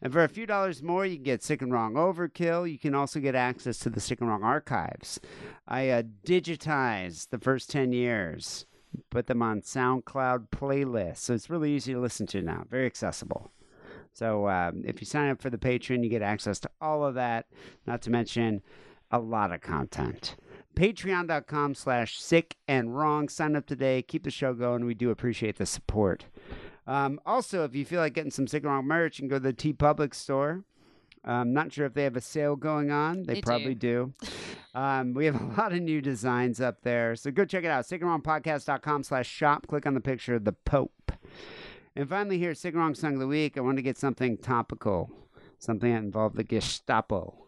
And for a few dollars more, you can get Sick and Wrong Overkill. You can also get access to the Sick and Wrong archives. I uh, digitized the first 10 years, put them on SoundCloud playlists. So it's really easy to listen to now, very accessible. So um, if you sign up for the Patreon, you get access to all of that, not to mention a lot of content. Patreon.com slash sick and wrong. Sign up today. Keep the show going. We do appreciate the support. Um, also, if you feel like getting some sick and wrong merch, you can go to the TeePublic store. I'm not sure if they have a sale going on. They, They probably do. (laughs) Um, we have a lot of new designs up there. So go check it out. Sickandwrongpodcast.com slash shop. Click on the picture of the Pope. And finally, here, and Song of the Week. I want to get something topical, something that involved the Gestapo.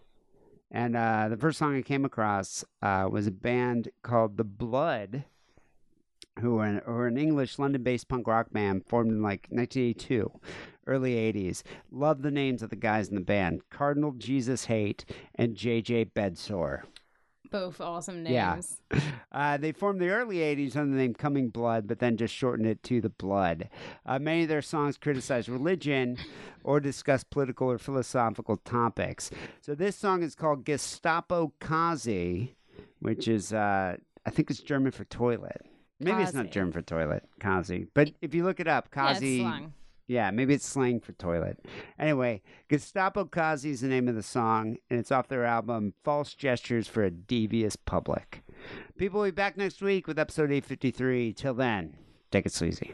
And uh, the first song I came across uh, was a band called The Blood, who are an, an English London based punk rock band formed in like 1982, early 80s. Love the names of the guys in the band Cardinal Jesus Hate and JJ Bedsore. Both awesome Yeah. names. (laughs) Uh, they formed the early 80s under the name Coming Blood, but then just shortened it to The Blood. Uh, many of their songs criticize religion or discuss political or philosophical topics. So this song is called Gestapo Khazi, which is, uh, I think it's German for toilet. Maybe it's not German for toilet, Khazi. But if you look it up, Yeah, Khazi. slang. Yeah, maybe it's slang for toilet. Anyway, Gestapo Khazi is the name of the song, and it's off their album False Gestures for a Devious Public. People will be back next week with episode 853. Till then, take it sleazy.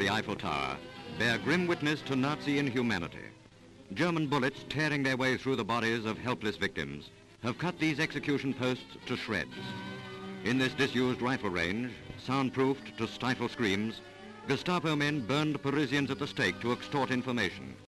The Eiffel Tower, bear grim witness to Nazi inhumanity. German bullets tearing their way through the bodies of helpless victims have cut these execution posts to shreds. In this disused rifle range, soundproofed to stifle screams, Gestapo men burned Parisians at the stake to extort information.